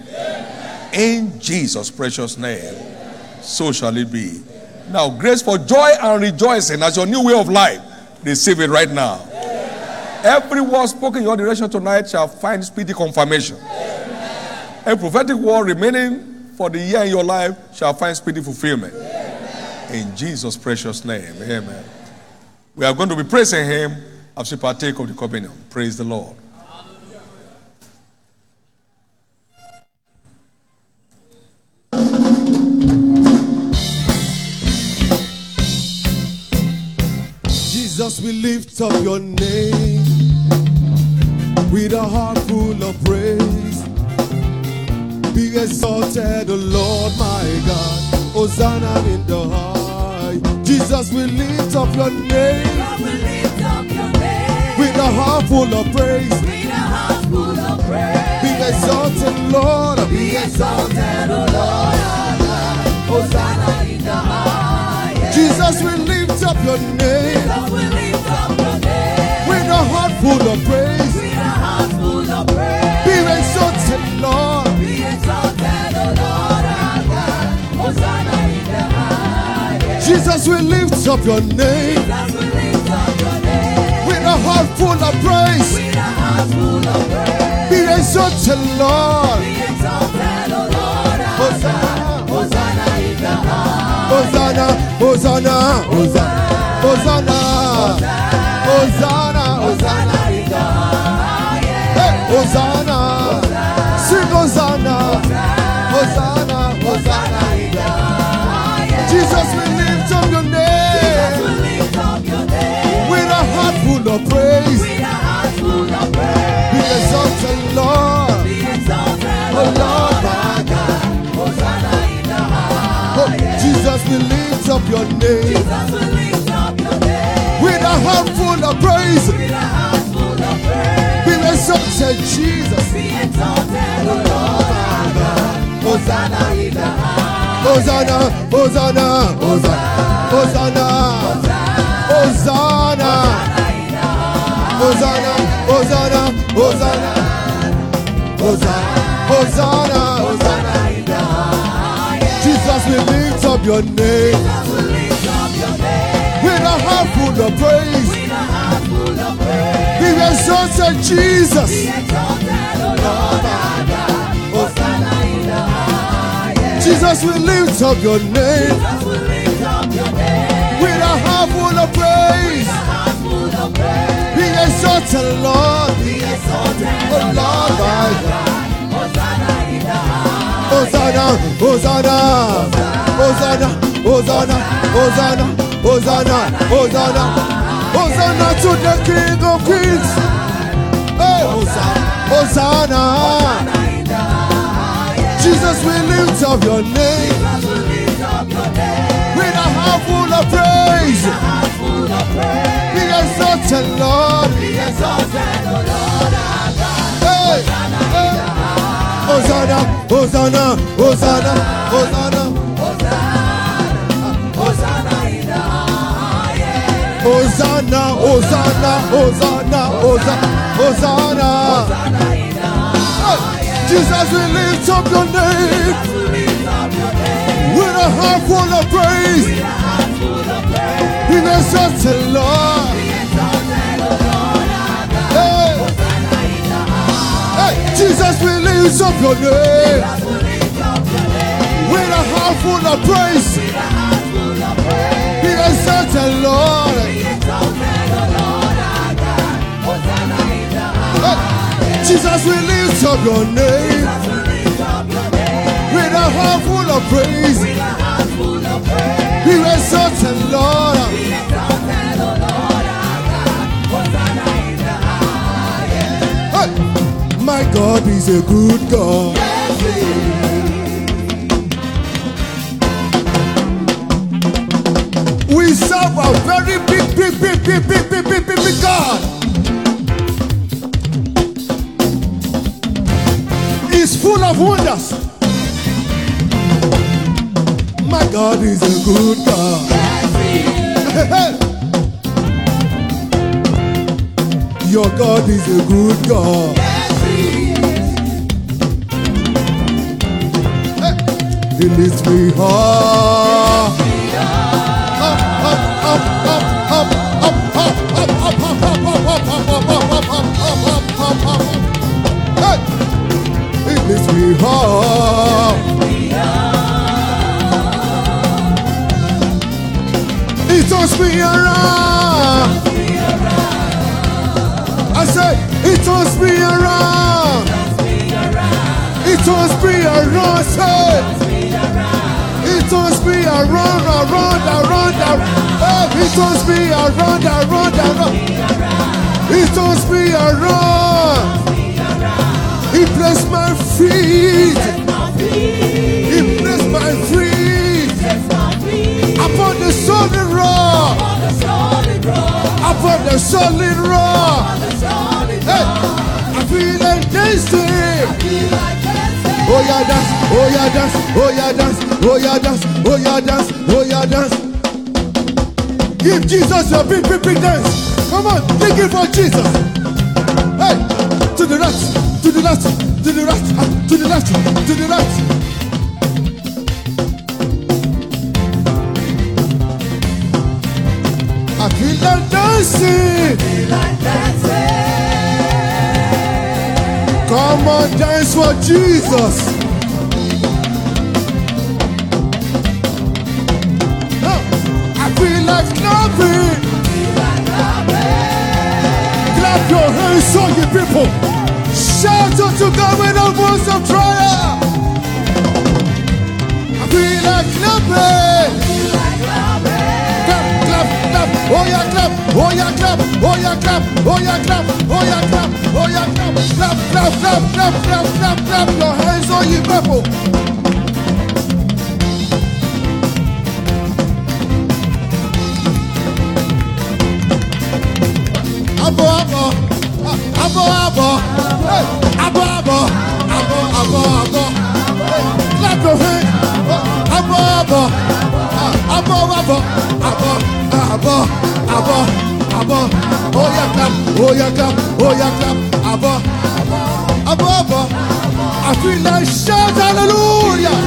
In Jesus' precious name, so shall it be. Now, grace for joy and rejoicing as your new way of life, receive it right now. Every word spoken in your direction tonight shall find speedy confirmation. A prophetic word remaining for the year in your life shall find speedy fulfillment. In Jesus' precious name, amen. We are going to be praising Him as we partake of the communion. Praise the Lord. Jesus, we lift up your name with a heart full of praise. Be exalted, O Lord my God. Hosanna in the high. Jesus, we lift up your name with a heart full of praise. Be exalted, Lord. Be exalted, O Lord. Hosanna in the high. Jesus, we lift up your name. Jesus, we lift up your name. With a heart full of praise. With a heart full of praise. Be exalted, Lord. Be exalted, O Lord our God. Hosanna in the highest. Jesus, we lift up your name. Jesus, we lift up your name. With a heart full of praise. With a heart full of praise. Be exalted, Lord. Be exalted, O Lord our God. Hosanna in the highest. Hosanna, Hosanna, Hosanna, Hosanna, Jesus, we lift up your name with a heart full of praise. Be exalted, Jesus. Oh Lord, my God. Hosanna in the. Hosanna, Hosanna, Hosanna, Hosanna, Hosanna, Hosanna, Hosanna, Hosanna, Hosanna, Hosanna, Hosanna. Jesus, we lift up your name with a heart full of praise. Be exalted, Jesus. Jesus, we lift up your name with a heart full of praise. Be exalted, Lord. Oh Lord, my God. Hosanna, Hosanna, Hosanna, Hosanna, Hosanna, Hosanna, Hosanna, Hosanna to the King of Kings. Hosanna. Jesus, we lift up your name with a heart full of praise. Be exalted, Lord. Hey, hey. Hosanna, Hosanna, Hosanna, Hosanna, Hosanna, Hosanna in the highest. Hosanna, Hosanna, Hosanna, Hosanna, Hosanna. Hosanna in the highest. Jesus, we lift up your name. With a heart full of praise. With a heart full of praise. In the Lord. Jesus, we lift up your name with a heart full of praise. Be exalted, Lord. Jesus, we lift up your name with a heart full of praise. We exalt the Lord. My God is a good God. We serve a very big, big, big, big, big, big, big, big, big God. He's full of wonders. My God is a good God. Your God is a good God. Up, up, up. Hey! He lifts me high. He turns me around. I said, He turns me around. He turns me around. Say, He I run, I run, I run, I run. He turns me, I run, I run, I run. He turns me, I run. He bless my feet. He bless my feet. Upon the solid rock. Upon the solid rock. Yeah, dance. Oh yeah, dance. Oh yeah, dance. Oh yeah, dance. Oh yeah, dance. Oh yeah, dance. Give Jesus a big, big, big dance. Come on, take it for Jesus. Hey, to the left, to the left, to the left, ah, to the left, to the left. I feel like dancing. Come on, dance for Jesus. Clap your hands, all you people. Shout unto God with a voice of triumph. I feel like clapping. Clap, clap, clap. Oh yeah, clap. Oh yeah, clap. Oh yeah, clap. Oh yeah, clap. Oh yeah, clap. Oh yeah, clap. Clap, clap, clap, clap, clap, clap, clap. Your hands, all you people. abọ́ abọ́ abọ́ abọ́ abọ́ abọ́ abọ́ oya clap oya clap oya clap abọ́ abọ́ abọ́ I feel like shout hallelujah.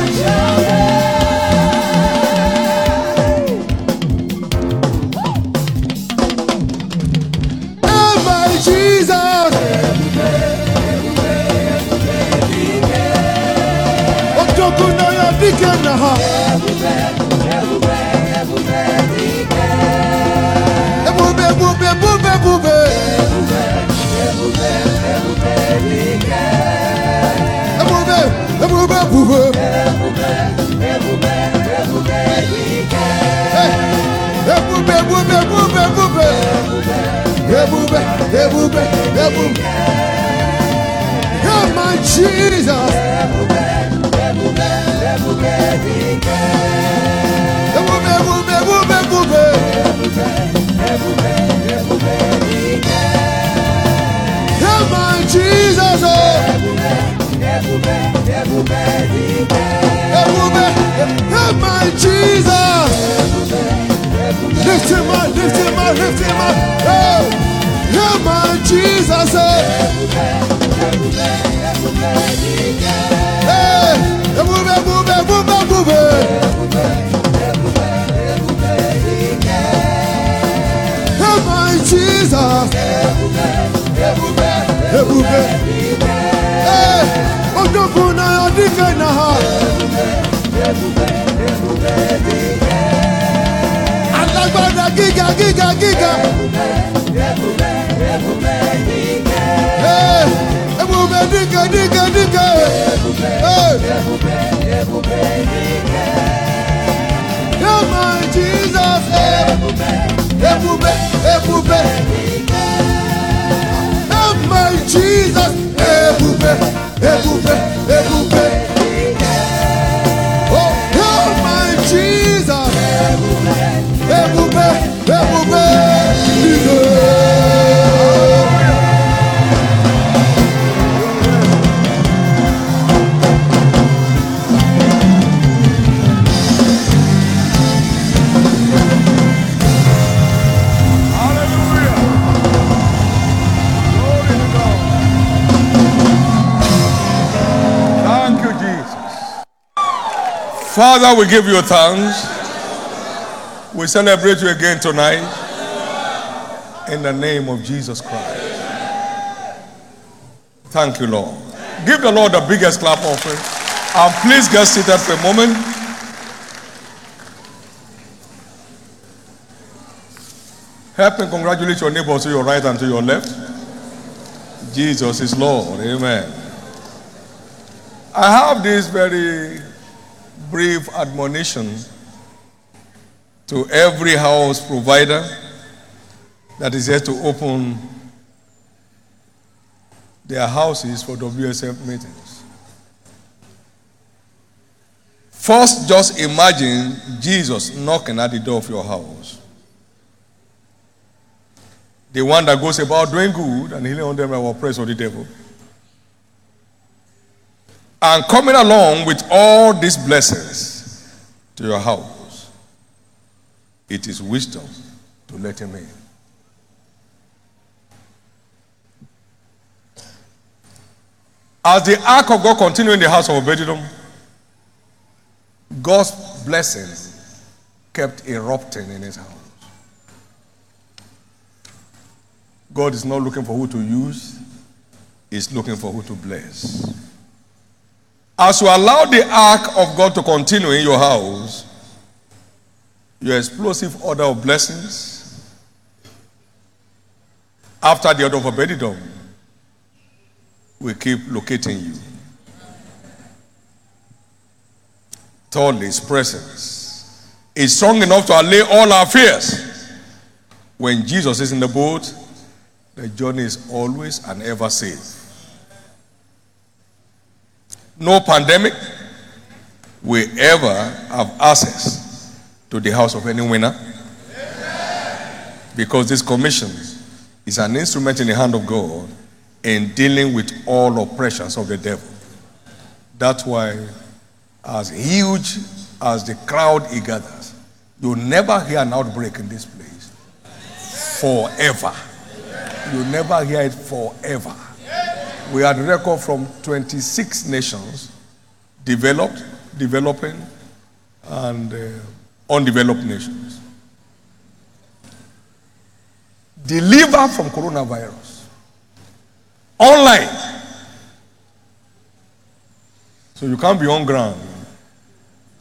Good night, I think I'm. Jesus. Oh my Jesus. Oh. Oh my Jesus. Lift him up, lift him up, lift him up. Oh, oh my Jesus. Oh. Hey, ebube. Ema Jizọs. Ebube ebube ebube. Odogwu na ọdịke na ha. Alágbádá gíga gíga gíga. Ebube ebube ebube ebube. Dike dike dike. Hey. Oh my Jesus. Ebube ebube ebube. Oh my Jesus. Ebube ebube ebube. Father, we give you thanks. We celebrate you again tonight in the name of Jesus Christ. Thank you, Lord. Give the Lord the biggest clap offering. And please get seated for a moment. Help me congratulate your neighbor to your right and to your left. Jesus is Lord. Amen. I have this very brief admonition to every house provider that is here to open their houses for WSF meetings. First, just imagine Jesus knocking at the door of your house. The one that goes about doing good and healing on them that were oppressed of the devil. And coming along with all these blessings to your house, it is wisdom to let him in. As the ark of God continued in the house of Obededom, God's blessings kept erupting in his house. God is not looking for who to use, He's looking for who to bless. As you allow the ark of God to continue in your house, your explosive order of blessings, after the order of Obededom, will keep locating you. Thirdly, His presence is strong enough to allay all our fears. When Jesus is in the boat, the journey is always and ever safe. No pandemic will ever have access to the house of any winner because this commission is an instrument in the hand of God in dealing with all oppressions of the devil. That's why, as huge as the crowd he gathers, you'll never hear an outbreak in this place forever. you'll never hear it forever. We had record from 26 nations, developed, developing, and uh, undeveloped nations. Delivered from coronavirus. Online. So you can't be on ground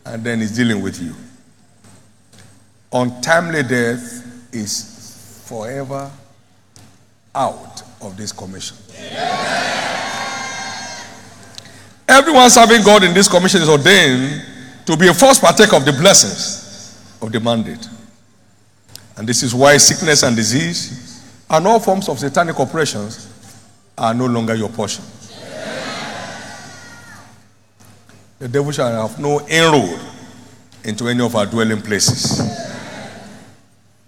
and then he's dealing with you. Untimely death is forever out of this commission. Everyone serving God in this commission is ordained to be a first partaker of the blessings of the mandate. And this is why sickness and disease and all forms of satanic operations are no longer your portion. The devil shall have no inroad into any of our dwelling places.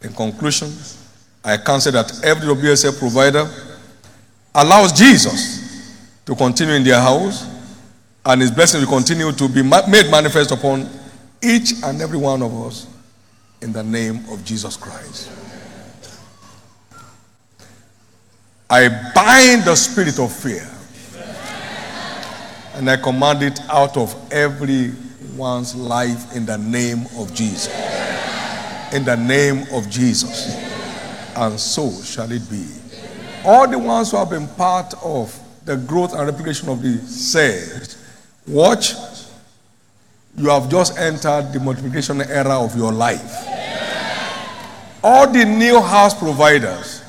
In conclusion, I counsel that every WSF provider allows Jesus to continue in their house and his blessing will continue to be made manifest upon each and every one of us in the name of Jesus Christ. I bind the spirit of fear and I command it out of everyone's life in the name of Jesus. In the name of Jesus. And so shall it be. All the ones who have been part of the growth and replication of the said, watch, you have just entered the multiplication era of your life. All the new house providers,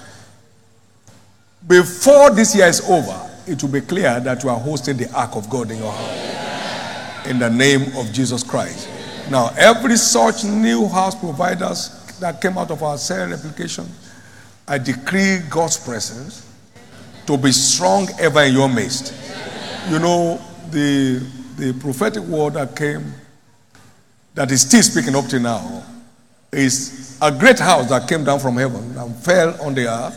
before this year is over, it will be clear that you are hosting the ark of God in your house. In the name of Jesus Christ. Now, every such new house providers that came out of our cell replication, I decree God's presence to be strong ever in your midst. You know, the, the prophetic word that came, that is still speaking up to now, is a great house that came down from heaven and fell on the earth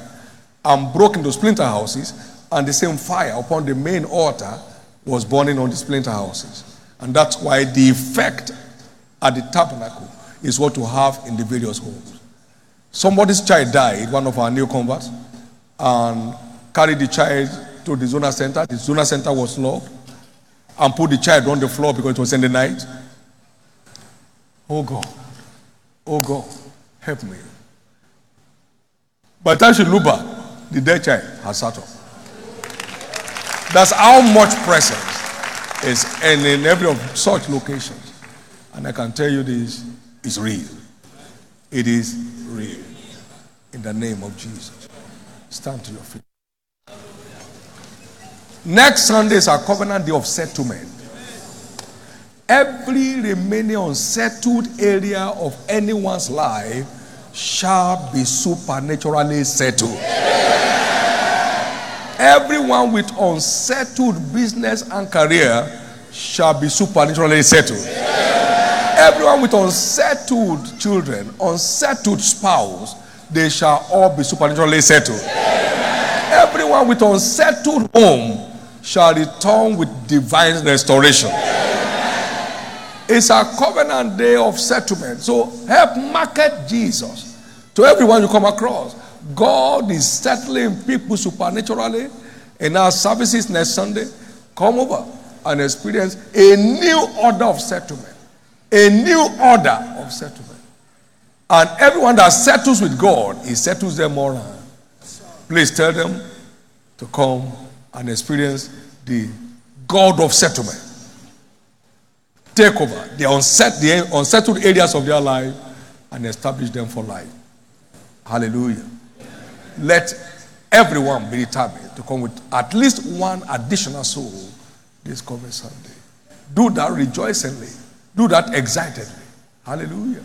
and broke into splinter houses, and the same fire upon the main altar was burning on the splinter houses. And that's why the effect at the tabernacle is what you have in the various homes. Somebody's child died, one of our new converts, and carried the child to the zonal center. The zonal center was locked, and put the child on the floor because it was in the night. Oh God, oh God, help me. By the time she looked back, the dead child has sat up. That's how much presence is in, in every of such locations. And I can tell you this is real. It is In the name of Jesus. Stand to your feet. Next Sunday is our covenant day of settlement. Every remaining unsettled area of anyone's life shall be supernaturally settled. Everyone with unsettled business and career shall be supernaturally settled. Everyone with unsettled children, unsettled spouse, they shall all be supernaturally settled. Everyone with unsettled home shall return with divine restoration. It's a covenant day of settlement. So help market Jesus to everyone you come across. God is settling people supernaturally in our services next Sunday. Come over and experience a new order of settlement. A new order of settlement. And everyone that settles with God, He settles them all around. Please tell them to come and experience the God of settlement. Take over the, unset, the unsettled areas of their life and establish them for life. Hallelujah. Let everyone be determined to come with at least one additional soul this coming Sunday. Do that rejoicingly. Do that excitedly. Hallelujah.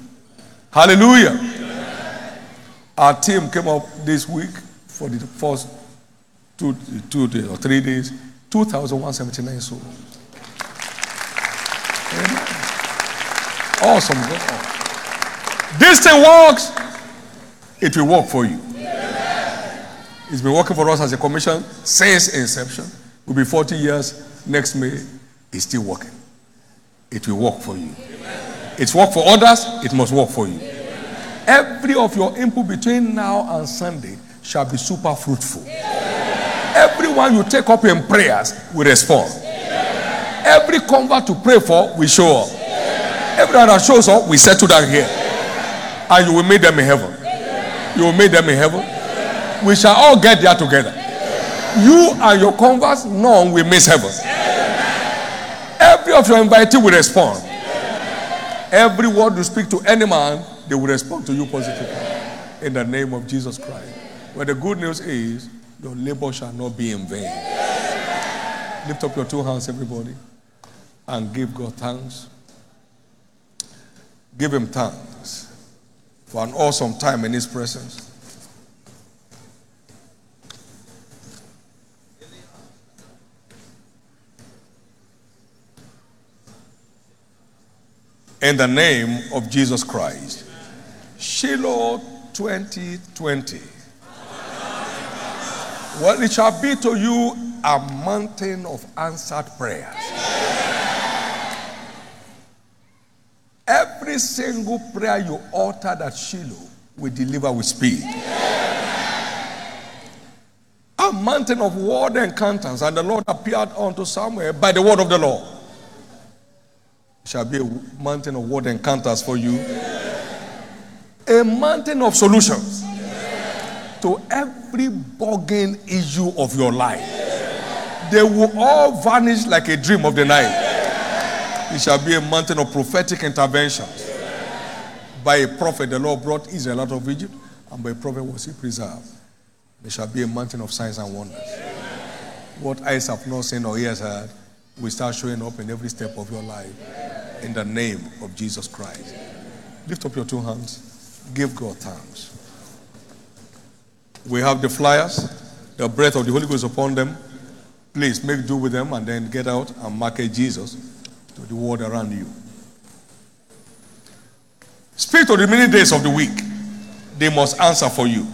Hallelujah. Our team came up this week for the first two, two days or three days, 2,179 souls. Awesome. This thing works, it will work for you. It's been working for us as a commission since inception. We'll be 40 years next May. It's still working. It will work for you. It's work for others, it must work for you. Every of your input between now and Sunday shall be super fruitful. Everyone you take up in prayers will respond. Every convert to pray for will show up. Everyone that shows up we settle down here. And you will meet them in heaven. You will meet them in heaven. We shall all get there together. You and your converts, none will miss heaven. Of your invitee will respond. Every word you speak to any man, they will respond to you positively. In the name of Jesus Christ. But the good news is, your labor shall not be in vain. Lift up your two hands, everybody, and give God thanks. Give Him thanks for an awesome time in His presence. In the name of Jesus Christ. Shiloh 2020. Well, it shall be to you a mountain of answered prayers. Every single prayer you utter at Shiloh will deliver with speed. A mountain of word encounters, and the Lord appeared unto Samuel by the word of the Lord. Shall be a mountain of word encounters for you. A mountain of solutions to every bugging issue of your life. They will all vanish like a dream of the night. It shall be a mountain of prophetic interventions. By a prophet, the Lord brought Israel out of Egypt, and by a prophet was he preserved. There shall be a mountain of signs and wonders. What eyes have not seen or ears heard will start showing up in every step of your life. In the name of Jesus Christ. Lift up your two hands. Give God thanks. We have the flyers, the breath of the Holy Ghost upon them. Please make do with them and then get out and market Jesus to the world around you. Speak to the remaining days of the week. They must answer for you.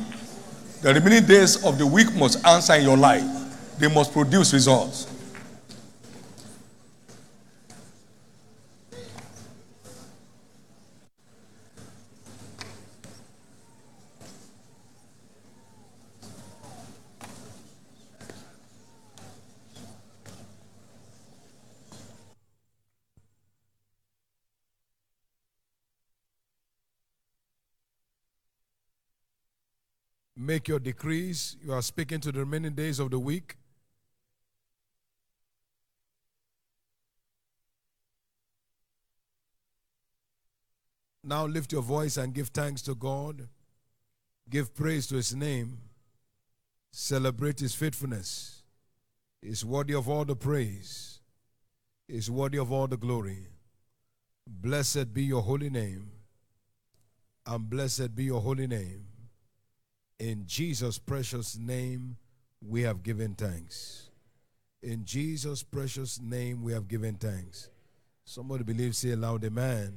The remaining days of the week must answer in your life. They must produce results. Make your decrees. You are speaking to the remaining days of the week. Now lift your voice and give thanks to God. Give praise to his name. Celebrate his faithfulness. He's worthy of all the praise. He's worthy of all the glory. Blessed be your holy name. And blessed be your holy name. In Jesus' precious name, we have given thanks. In Jesus' precious name, we have given thanks. Somebody believes, say aloud, Amen.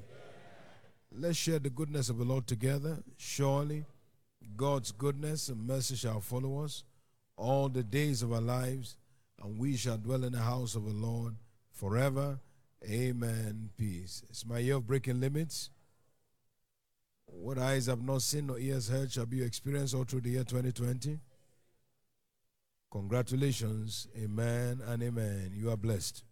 Let's share the goodness of the Lord together. Surely, God's goodness and mercy shall follow us all the days of our lives, and we shall dwell in the house of the Lord forever. Amen. Peace. It's my year of breaking limits. What eyes have not seen nor ears heard shall be your experience all through the year 2020. Congratulations. Amen and amen. You are blessed.